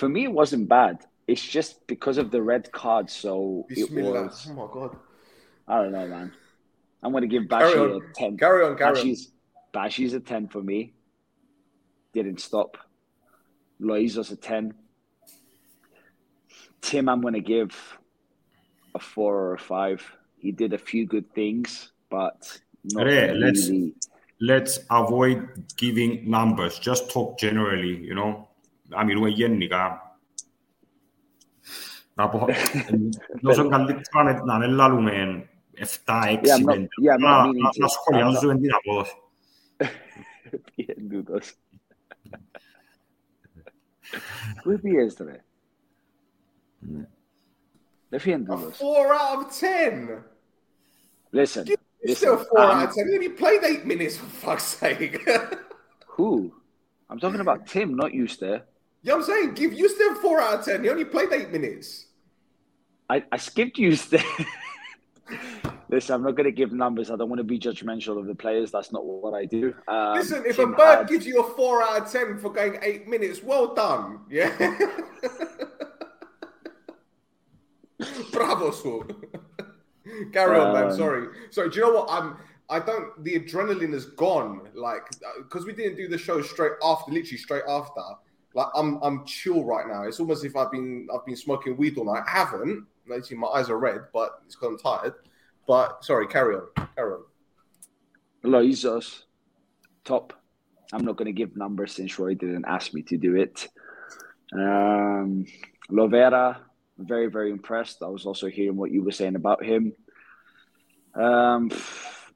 For me, it wasn't bad. it's just because of the red card. So Bismillah. it was. Oh my god! I don't know, man. I'm gonna give Bashi a ten. Carry on, carry Bashi's, on. Bashi's a ten for me. Didn't stop. Loizos a ten. Tim, I'm gonna give a four or a five. He did a few good things, but not Array, really. Let's let's avoid giving numbers. Just talk generally. You know, I mean, we're yen jos on kallit na nella lumeen efta eksi yeah, mä, mä, skoljan syön tinä pois. Piendytos. Kui piestre? Ne fiendytos. Four out of ten. Listen. Give listen still four out of ten. You played eight minutes for fuck's sake. who? I'm talking about Tim, not you, Stare. You know what I'm saying? Give Houston four out of ten. He only played eight minutes. I, I skipped you. Still Listen, I'm not going to give numbers. I don't want to be judgmental of the players. That's not what I do. Um, Listen, if a bird had- gives you a four out of ten for going eight minutes, well done. Yeah. Bravo, Sue. Carry on, man. Um, Sorry. Sorry. Do you know what? I'm. I don't. The adrenaline is gone. Like, because we didn't do the show straight after, literally straight after. Like, I'm. I'm chill right now. It's almost if I've been. I've been smoking weed all night. I haven't. You my eyes are red, but it's because I'm tired. But sorry. Carry on. Carry on. Top. I'm not going to give numbers since Roy didn't ask me to do it. Um, Lovera, very, very impressed. I was also hearing what you were saying about him. Um,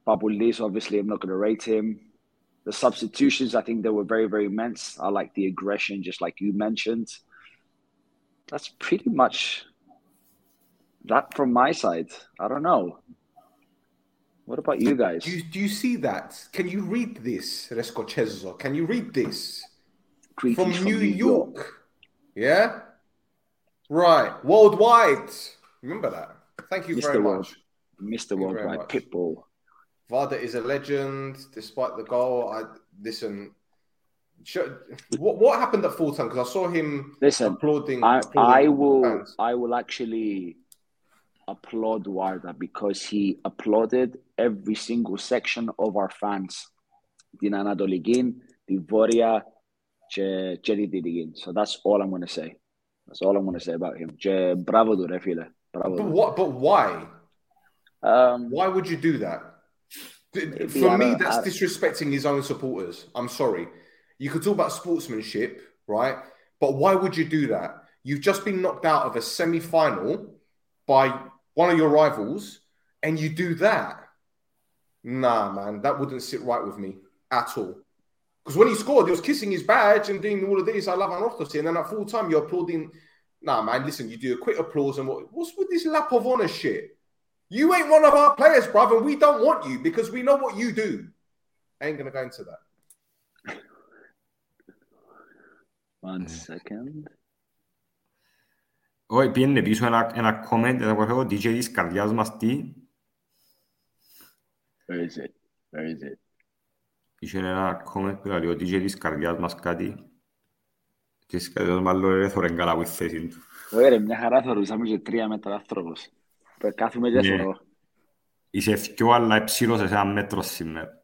Papulis, obviously, I'm not going to rate him. The substitutions, I think they were very, very immense. I like the aggression, just like you mentioned. That's pretty much that from my side. I don't know. What about you guys? Do you, do you see that? Can you read this, Rescochezo? Can you read this? Greetings From New York. Yeah? Right. Worldwide. Remember that. Thank you very Mr. World. much. Mr. very Worldwide. Pitbull. Vada is a legend, despite the goal. I listen. Should, what what happened at full time? Because I saw him listen, applauding. I, applauding I will fans. I will actually applaud Warda because he applauded every single section of our fans. Din Anadoli'gin, Divoria, Çeri So that's all I'm going to say. That's all I'm going to say about him. Bravo, Bravo. But what? But why? Um, why would you do that? For me, that's I- disrespecting his own supporters. I'm sorry. You could talk about sportsmanship, right? But why would you do that? You've just been knocked out of a semi final by one of your rivals, and you do that. Nah, man, that wouldn't sit right with me at all. Because when he scored, he was kissing his badge and doing all of this. I love Anorthosis. And then at full time, you're applauding. Nah, man, listen, you do a quick applause. And what, what's with this lap of honor shit? You ain't one of our players, bruv, and we don't want you because we know what you do. I ain't gonna go into that. one second. Όχι, πήγαινε πίσω ένα, ένα comment, εδώ που έχω, DJ της καρδιάς μας τι. Where is it? Where is it? Είχε ένα comment που λέει ο DJ της καρδιάς μας κάτι. Της καρδιάς μας λέω ρε θωρεν καλά που η θέση του. Ωραία, ρε, μια χαρά θεωρούσαμε και τρία μέτρα άνθρωπος. Που Κάθομαι και Ναι. θωρώ. Είσαι θκυο αλλά υψηλός σε ένα μέτρο σήμερα.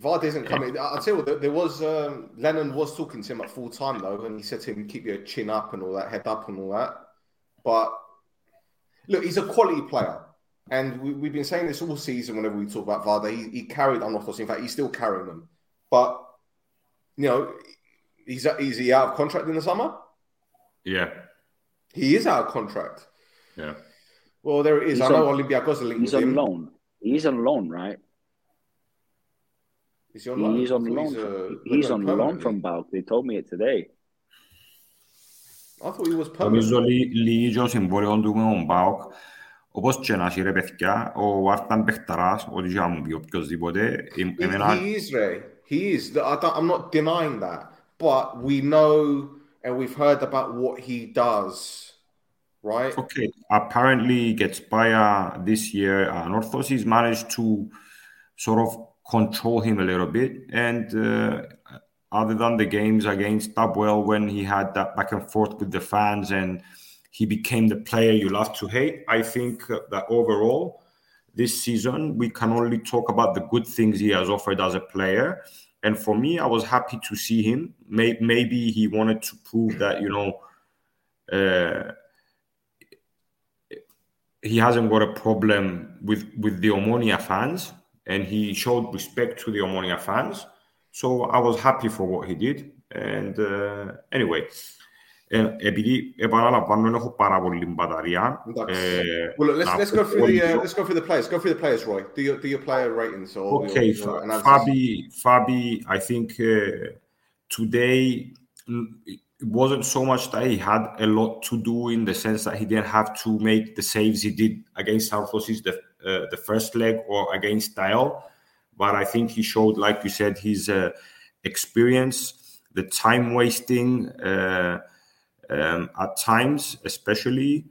Vard isn't coming. I- I'll tell you what, there- there was um, Lennon was talking to him at full time though, and he said to him, "Keep your chin up and all that, head up and all that." But look, he's a quality player, and we, we've been saying this all season. Whenever we talk about Varda, he, he carried Anorthos. In fact, he's still carrying them. But you know, he's is he out of contract in the summer? Yeah, He is out of contract. yeah. Well, there it is. He's I know on- Olympiacos are linked He's with on him. loan. He's on loan, right? Is he on loan? He's I on thought loan. He's, uh, from, he's on permanently. loan from Bauk. They told me it today. I thought he was Νομίζω permanent. λύ- λύγει το συμβόλαιο του με τον ΠΑΟΚ. Όπως και να έχει ρε παιδιά, ο Βάρταν παιχταράς, ό,τι και να μου πει οποιοςδήποτε. Εμ- He, Εμένα, he is, Ray. He is. I don't, I'm not denying that. But we know and we've heard about what he does, right? okay, apparently gets by uh, this year, uh, Orthosis managed to sort of control him a little bit. And uh, other than the games against Dubwell, when he had that back and forth with the fans and he became the player you love to hate, I think that overall, this season, we can only talk about the good things he has offered as a player. And for me, I was happy to see him. Maybe he wanted to prove that, you know, uh, he hasn't got a problem with with the Omonia fans, and he showed respect to the Omonia fans. So I was happy for what he did. And uh, anyway, ε, επειδή επαναλαμβάνω δεν έχω πάρα πολύ μπαταρία. Εντάξει. ε, Well, look, let's να let's πω go through the uh, λίγο. let's go through the players. Go through the players, Roy. Do your do your player ratings or Okay, your, your Fa- analysis. Fabi, Fabi, I think uh, today mm, it wasn't so much that he had a lot to do in the sense that he didn't have to make the saves he did against Arthrosis the uh, the first leg or against Dial, but I think he showed, like you said, his uh, experience, the time wasting uh, um, at times, especially.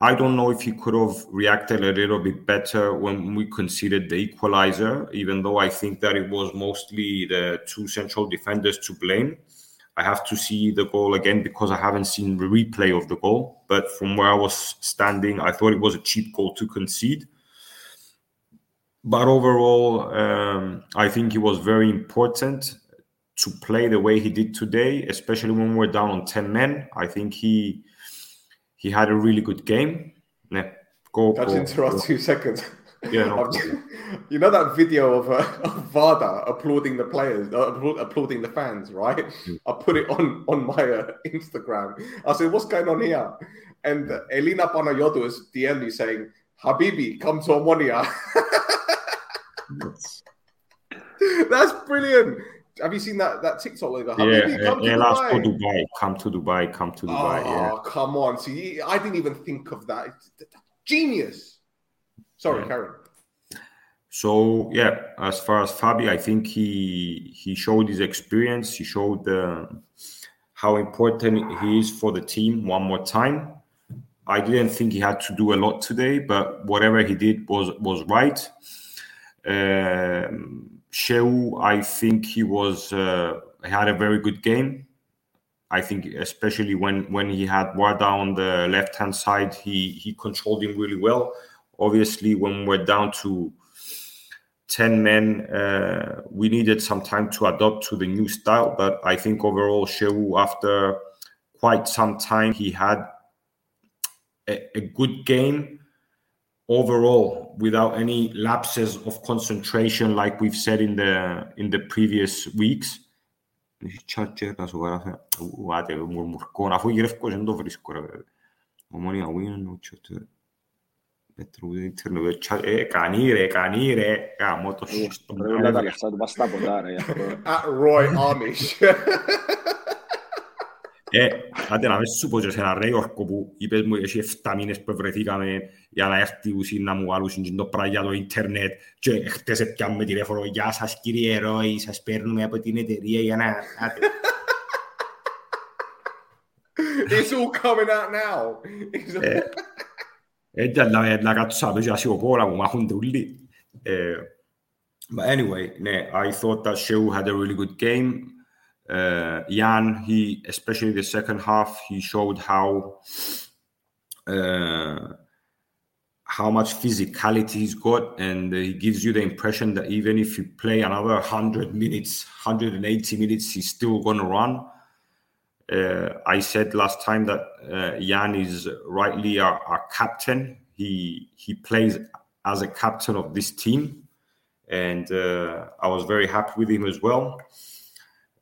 I don't know if he could have reacted a little bit better when we considered the equalizer, even though I think that it was mostly the two central defenders to blame. I have to see the goal again because I haven't seen the replay of the goal. But from where I was standing, I thought it was a cheap goal to concede. But overall, um, I think it was very important to play the way he did today, especially when we're down on 10 men. I think he he had a really good game. Yeah, go. Can interrupt two seconds? Yeah, no you know that video of, uh, of Vada applauding the players, uh, applauding the fans, right? Mm. I put it on on my uh, Instagram. I said, "What's going on here?" And Elena Panayotou is me saying, "Habibi, come to Omonia." That's brilliant. Have you seen that that TikTok where go, yeah, come to Dubai. Dubai. Come to Dubai. Come to Dubai. Oh, yeah. come on. See, I didn't even think of that. Genius. Sorry. Karen. So yeah, as far as Fabi, I think he he showed his experience. He showed uh, how important he is for the team one more time. I didn't think he had to do a lot today, but whatever he did was was right. Um, Sheu, I think he was uh, had a very good game. I think especially when when he had Warda on the left hand side, he he controlled him really well. Obviously, when we're down to ten men, uh, we needed some time to adapt to the new style. But I think overall, Sheu, after quite some time, he had a, a good game. Overall without any lapses of concentration like we've said in the in the previous weeks E eh, canire, canire, ah, molto sciusto. Basta portare a Roy Amish. E adela, nessuno può giocare a York pu, i per muoio ci eftamine praticamente, e alla erti usi in amualu, si ingendo pragliato internet, cioè, te se chiammi di reforo, ya sa schiriero, i sa sperno, e poi tineteria, e. It's all coming out now. Eh. Eh, edda edda eh, cazzata cioè si opola eh, ma hundulli but anyway i thought that Sheu had a really good game uh, Jan, he especially the second half, he showed how uh, how much physicality he's got, and he gives you the impression that even if you play another hundred minutes, hundred and eighty minutes, he's still gonna run. Uh, I said last time that uh, Jan is rightly our, our, captain. He he plays as a captain of this team, and uh, I was very happy with him as well.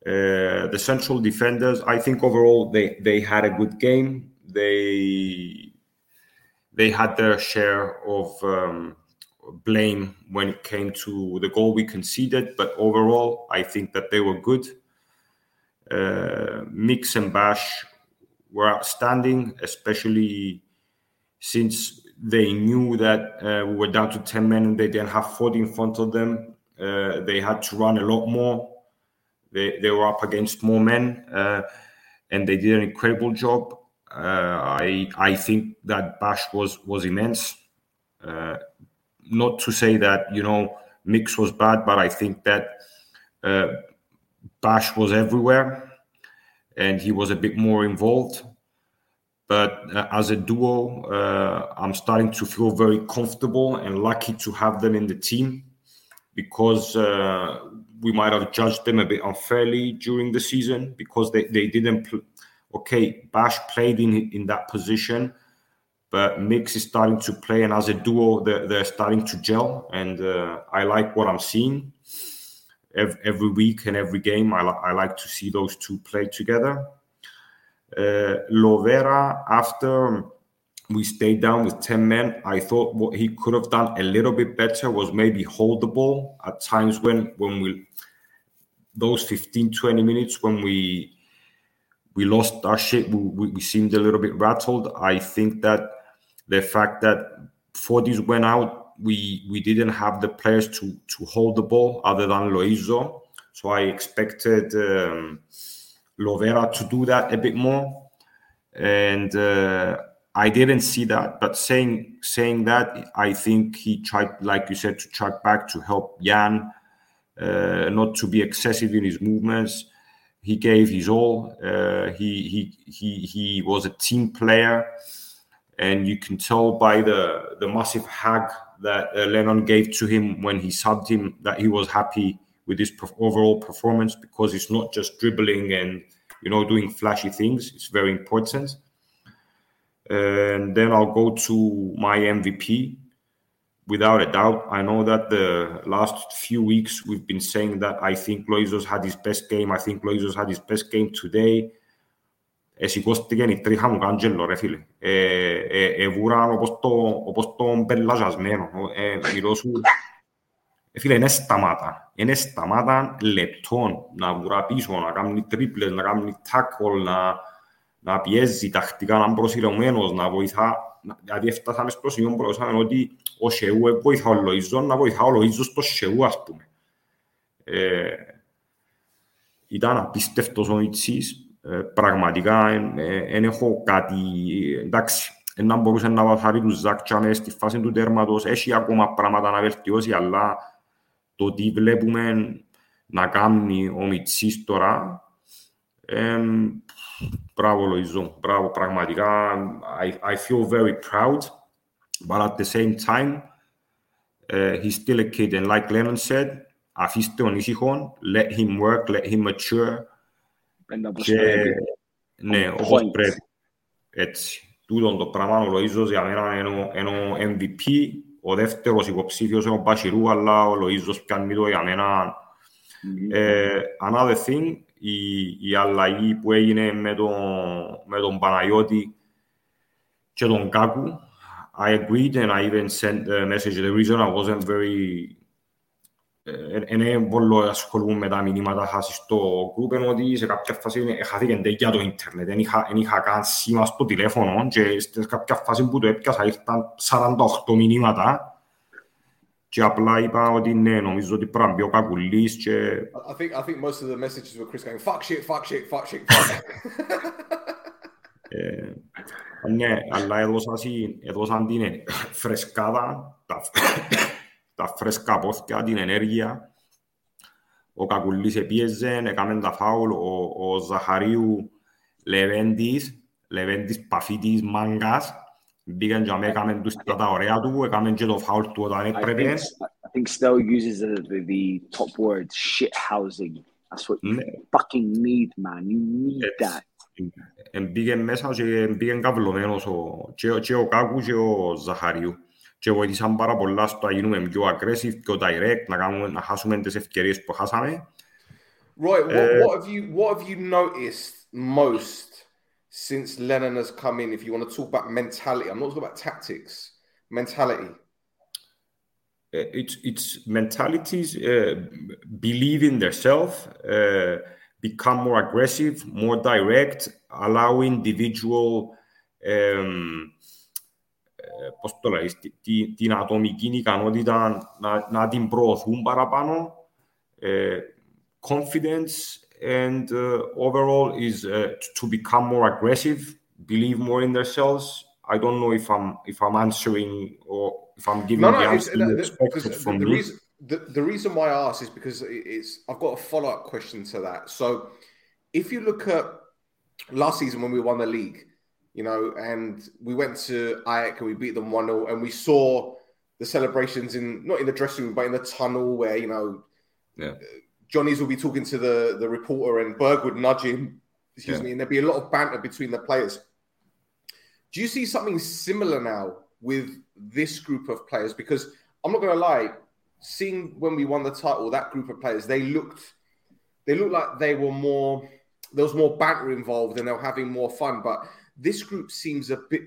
Uh, the central defenders, I think overall they they had a good game. They they had their share of um, blame when it came to the goal we conceded, but overall I think that they were good. Uh, Mix and Bash were outstanding, especially since they knew that uh, we were down to 10 men and they didn't have 40 in front of them. Uh, they had to run a lot more they, they were up against more men, uh, and they did an incredible job. Uh, I I think that Bash was was immense. Uh, not to say that you know Mix was bad, but I think that Bash was everywhere, and he was a bit more involved. But uh, as a duo, uh, I'm starting to feel very comfortable and lucky to have them in the team because we might have judged them a bit unfairly during the season because they, they didn't pl- okay bash played in in that position but mix is starting to play and as a duo they're, they're starting to gel and uh, i like what i'm seeing every, every, week and every game I, I like to see those two play together uh, lovera after we stayed down with 10 men. I thought what he could have done a little bit better was maybe hold the ball at times when when we those 15 20 minutes when we we lost our shape we, we, we seemed a little bit rattled i think that the fact that Fourties went out we we didn't have the players to to hold the ball other than Loizo so i expected um, Lovera to do that a bit more, and uh, I didn't see that. But saying saying that, I think he tried, like you said, to track back to help Jan, uh, not to be excessive in his movements. He gave his all. Uh, he he he he was a team player, and you can tell by the the massive hug that uh, Lennon gave to him when he subbed him that he was happy with his overall performance because it's not just dribbling and you know doing flashy things. It's very important. And then I'll go to my MVP. Without a doubt, I know that the last few weeks we've been saying that I think Loizos had his best game. I think Loizos had his best game today. Ε, σηκώστηκε η τρίχα μου κάντζελο, ρε φίλε. Ε, ε, ε, βουράν όπως το, όπως το μπελαζασμένο. Ε, μιλώ σου, ε, φίλε, είναι σταμάτα. Είναι σταμάτα λεπτών να βουρά πίσω, να κάνει τρίπλες, να κάνει τάκολ, να, να πιέζει τακτικά, να είναι προσιλωμένος, να βοηθά. Δηλαδή έφτασαμε στο σημείο που ότι ο Σεού βοηθά ο Λοΐζο, να βοηθά ο Λοΐζο στο Σεού, ας πούμε. Ε, ήταν απίστευτος ο Μιτσής, ε, πραγματικά δεν έχω κάτι, εντάξει, να μπορούσε να βαθάρει τους Ζάκ στη φάση του τέρματος, έχει ακόμα πράγματα να βελτιώσει, αλλά το τι βλέπουμε να κάνει ο Μιτσής τώρα, ε, μπράβο Λοϊζό, μπράβο πραγματικά, I, I feel very proud, but at the same time, uh, he's still a kid, and like Lennon said, αφήστε τον ήσυχον, let him work, let him mature, και, ναι, όπως πρέπει. Έτσι. Τούτον το πράγμα ο Λοΐζος για μένα είναι ο MVP. Ο δεύτερος υποψήφιος είναι ο Μπασιρού, αλλά ο Λοΐζος πιάνει το για μένα. Mm-hmm. Ε, another thing, η, η αλλαγή που έγινε με τον, με τον Παναγιώτη και τον Κάκου, I agreed and I even sent a message. The reason I wasn't very είναι πολύ ασχολούμαι με τα μηνύματα χάσει στο group ενώ ότι σε κάποια φάση χάθηκε για το ίντερνετ δεν είχα, είχα καν σήμα στο τηλέφωνο και σε κάποια φάση που το έπιασα ήρθαν 48 μηνύματα και απλά είπα ότι ναι, νομίζω ότι πρέπει να μπει ο Κακουλής και... I think, I think most of the messages were Chris going fuck shit, fuck shit, fuck shit, fuck shit. ε, ναι, αλλά έδωσαν την φρεσκάδα, τα φρέσκα πόθηκια, την ενέργεια. Ο Κακουλής επίεζε, έκαμε τα φάουλ, ο, ο Ζαχαρίου Λεβέντης, Λεβέντης Παφίτης Μάγκας, μπήκαν και έκαμε τους τα ωραία του, έκαμε και το φάουλ του όταν έπρεπε. I think Stell uses the, the, the top word, shit housing. That's what you ναι. fucking need, man. You need that. Μπήκε μέσα και μπήκε καυλωμένος ο, και, και ο Κάκου και ο Ζαχαρίου και βοηθήσαν πάρα πολλά στο να γίνουμε πιο aggressive, πιο direct, να, κάνουμε, να χάσουμε τις ευκαιρίες που χάσαμε. Right, what, uh, what, have you, what have you noticed most since Lennon has come in, if you want to talk about mentality? I'm not talking about tactics, mentality. Uh, it's, it's mentalities, uh, believe in themselves, uh, become more aggressive, more direct, allow individual um, πώς το λέει, την, την ατομική ικανότητα να, να την προωθούν παραπάνω. Uh, confidence and uh, overall is uh, to become more aggressive, believe more in themselves. I don't know if I'm if I'm answering or if I'm giving no, no, the answer you expected from the me. Reason, the, the reason why I ask is because it's I've got a follow up question to that. So if you look at last season when we won the league, you know, and we went to Ajax and we beat them 1 0, and we saw the celebrations in not in the dressing room, but in the tunnel where, you know, yeah. Johnny's will be talking to the, the reporter and Berg would nudge him, excuse yeah. me, and there'd be a lot of banter between the players. Do you see something similar now with this group of players? Because I'm not going to lie, seeing when we won the title, that group of players, they looked, they looked like they were more, there was more banter involved and they were having more fun. But this group seems a bit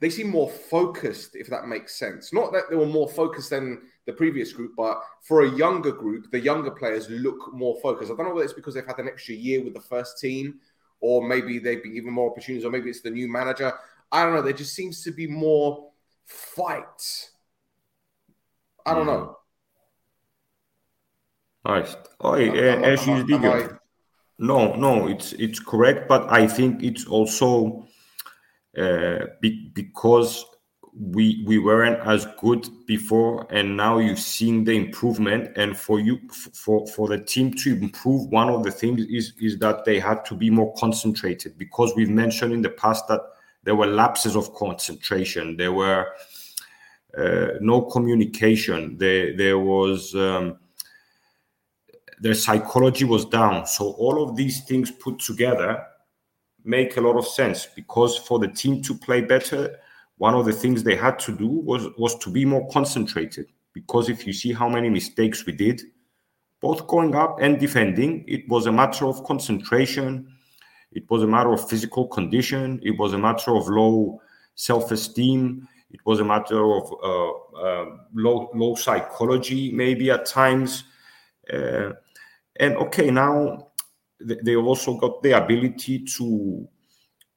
they seem more focused, if that makes sense. Not that they were more focused than the previous group, but for a younger group, the younger players look more focused. I don't know whether it's because they've had an extra year with the first team, or maybe they've been given more opportunities, or maybe it's the new manager. I don't know. There just seems to be more fight. I don't know. Nice. Oh, yeah, as you No, no, it's it's correct, but I think it's also be, because we we weren't as good before, and now you've seen the improvement. And for you, for for the team to improve, one of the things is is that they had to be more concentrated because we've mentioned in the past that there were lapses of concentration. There were uh, no communication. There there was. Um, their psychology was down. So all of these things put together make a lot of sense because for the team to play better, one of the things they had to do was was to be more concentrated. Because if you see how many mistakes we did, both going up and defending, it was a matter of concentration. It was a matter of physical condition. It was a matter of low self-esteem. It was a matter of uh, uh, low low psychology, maybe at times. Uh, and okay, now they also got the ability to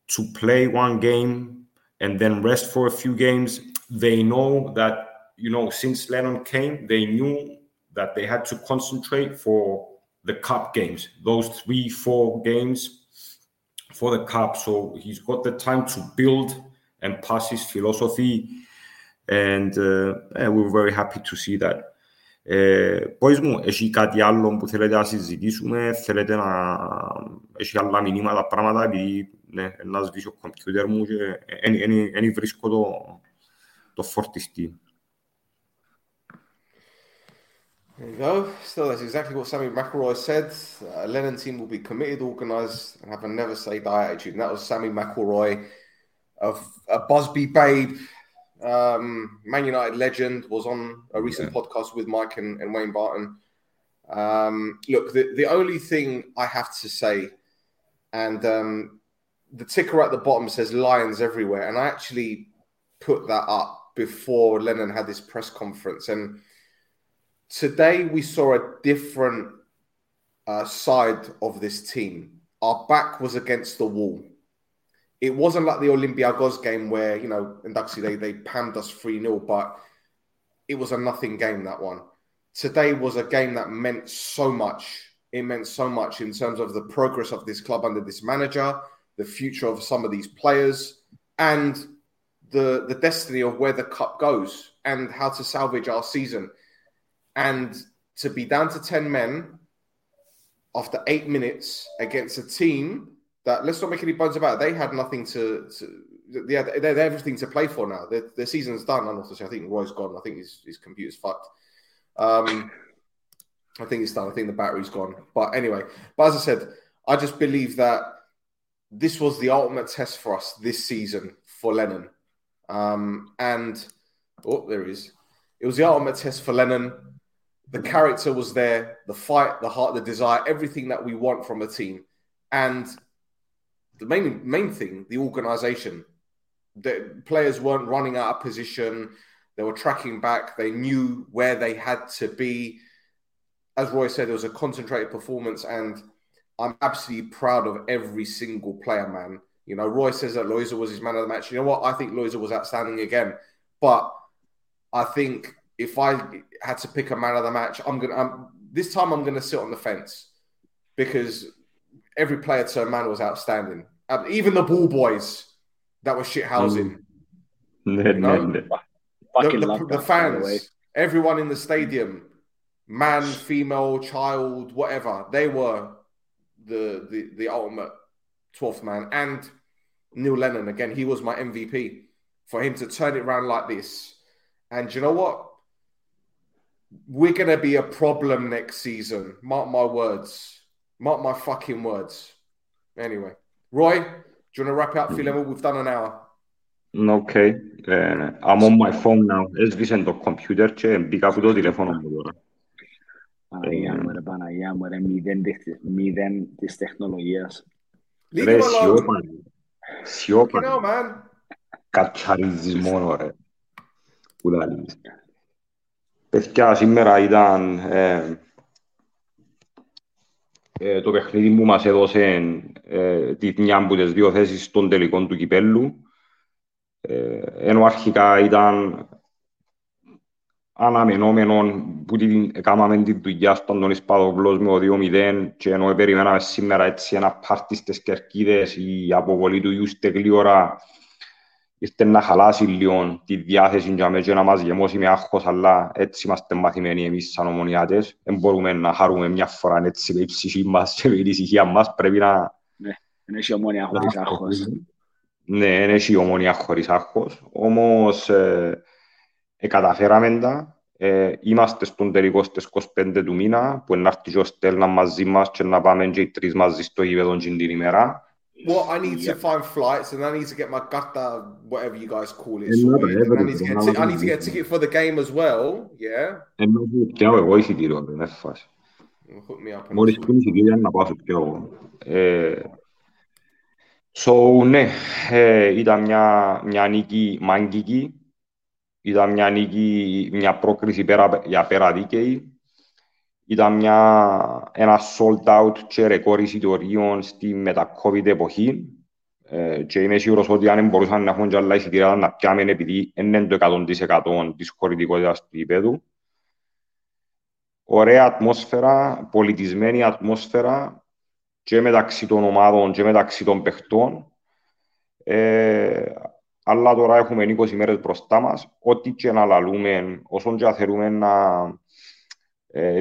to play one game and then rest for a few games. They know that you know since Lennon came, they knew that they had to concentrate for the cup games, those three, four games for the cup. So he's got the time to build and pass his philosophy, and uh, yeah, we're very happy to see that. Ε, πες μου, έχει κάτι άλλο που θέλετε να συζητήσουμε, θέλετε να... έχει άλλα μηνύματα, πράγματα, επειδή ναι, να σβήσω ο κομπιούτερ μου και δεν βρίσκω το, το φορτιστή. There you go. Still, that's exactly what Sammy McElroy said. Uh, Lennon team will be committed, organised, and have a never say die attitude. And that was Sammy McElroy, of a Busby babe, um, Man United legend, was on a recent yeah. podcast with Mike and, and Wayne Barton. Um, look, the, the only thing I have to say, and um, the ticker at the bottom says Lions everywhere, and I actually put that up before Lennon had this press conference. And today we saw a different uh, side of this team. Our back was against the wall it wasn't like the Olympiacos game where, you know, in Duxie they, they pammed us 3 0, but it was a nothing game, that one. Today was a game that meant so much. It meant so much in terms of the progress of this club under this manager, the future of some of these players, and the the destiny of where the cup goes and how to salvage our season. And to be down to 10 men after eight minutes against a team that let's not make any bones about it. They had nothing to, to yeah, they, they have everything to play for now. Their season's done. And obviously, I think Roy's gone. I think his, his computer's fucked. Um, I think it's done. I think the battery's gone. But anyway, but as I said, I just believe that this was the ultimate test for us this season for Lennon. Um, and oh, there he is. It was the ultimate test for Lennon. The character was there, the fight, the heart, the desire, everything that we want from a team. And the main main thing, the organisation. The players weren't running out of position. They were tracking back. They knew where they had to be. As Roy said, it was a concentrated performance, and I'm absolutely proud of every single player, man. You know, Roy says that Loiza was his man of the match. You know what? I think Loiza was outstanding again. But I think if I had to pick a man of the match, I'm gonna. I'm, this time, I'm gonna sit on the fence because every player to a man was outstanding. Um, even the ball boys that were shit housing. Mm. You know? the, the, the fans, everyone in the stadium, man, female, child, whatever, they were the the, the ultimate 12th man. And Neil Lennon, again, he was my MVP. For him to turn it around like this. And you know what? We're going to be a problem next season. Mark my words. Mark my fucking words. Anyway, Roy, do you want to wrap up, Phil? We've done an hour. Okay, uh, I'm on my phone now. Έσβησε το computer και μπήκα από το τηλέφωνο μου τώρα. Παναγία μου ρε, Παναγία μου ρε, μηδέν, μηδέν της τεχνολογίας. Ρε, σιώπα, σιώπα. Κατσαρίζεις μόνο ρε. Πού λαλείς. Παιδιά, σήμερα ήταν... Ε, ε, το παιχνίδι που μας έδωσε ε, τη μια από τις δύο θέσεις των τελικών του κυπέλου. Ε, ενώ αρχικά ήταν αναμενόμενο που την, έκαναμε τη δουλειά στον Αντώνης Παδοβλός με ο 2-0 και ενώ περιμέναμε σήμερα έτσι ένα πάρτι στις Κερκίδες η αποβολή του Ιούστε γλύωρα ήρθε να χαλάσει λίγο τη διάθεση για μένα και να μας γεμώσει με άγχος αλλά έτσι είμαστε μαθημένοι εμείς σαν ομονιάτες δεν μπορούμε να χαρούμε μια φορά έτσι με η ψυχή μας και με η ησυχία μας πρέπει να Δεν έχει ομόνια χωρίς άγχος. ναι, δεν έχει ομονία χωρίς άγχος, όμως ε, ε, καταφέραμε τα. Ε, είμαστε στον τελικό στις 25 του μήνα, που να έρθει και ο Στέλνα μαζί μας και να πάμε και οι τρεις μαζί στο γήπεδο την ημέρα. Well, I need to find flights and I need to get my gata, whatever you guys call it, Yeah, sorted. whatever And I need to get, it is. I need to get a ticket for the game as well. Yeah, Ενώ που πιάω εγώ εισιτήριο, δεν είναι φάση. hook me up. on Μόλις this πίνει εισιτήρια να πάω στο πιάω εγώ. Ε, So, ναι, ε, ήταν μια, μια νίκη μάγκικη, ήταν μια νίκη, μια πρόκριση πέρα, για πέρα δίκαιη, ήταν μια, ένας sold out και ρεκόρ εισιτηρίων στη μετα-COVID εποχή ε, και είμαι σίγουρος ότι αν δεν μπορούσαν να έχουν και άλλα εισιτήρια να πιάμε επειδή δεν είναι το 100% της χωρητικότητας του γηπέδου. Ωραία ατμόσφαιρα, πολιτισμένη ατμόσφαιρα και μεταξύ των ομάδων και μεταξύ των παιχτών. Ε, αλλά τώρα έχουμε 20 μέρες μπροστά μας. Ό,τι και να λαλούμε, όσον και να θέλουμε να ε,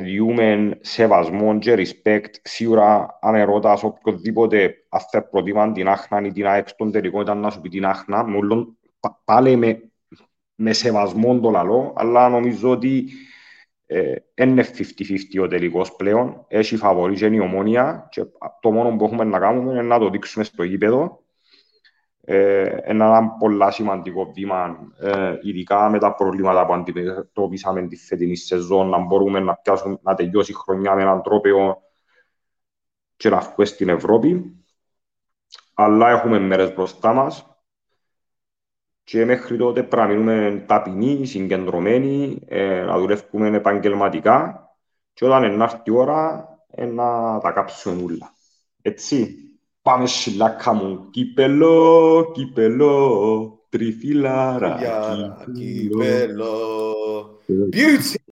διούμε σεβασμό και respect, σίγουρα αν ερώτας οποιοδήποτε αν θα προτιμάν την άχνα ή την ΑΕΚ στον τελικό ήταν να σου πει την άχνα, μάλλον πα- πάλι με, με σεβασμό το λαλό, αλλά νομίζω ότι ε, είναι 50-50 ο τελικός πλέον. Έχει φαβορή και είναι η ομόνια και το μόνο που έχουμε να κάνουμε είναι να το δείξουμε στο γήπεδο. Ε, ένα πολύ σημαντικό βήμα, ε, ειδικά με τα προβλήματα που αντιμετωπίσαμε τη φετινή σεζόν, να μπορούμε να, πιάσουμε, να τελειώσει η χρονιά με έναν τρόπο και να βγούμε στην Ευρώπη. Αλλά έχουμε μέρες μπροστά μας και μέχρι τότε πρέπει να μείνουμε ταπεινοί, συγκεντρωμένοι, ε, να δουλεύουμε επαγγελματικά και όταν είναι να έρθει η ώρα ε, να τα κάψουμε όλα. Έτσι, πάμε σιλάκα μου, κύπελο, κύπελο, τριφυλάρα, Yara, κύπελο. Kibelo. Beauty.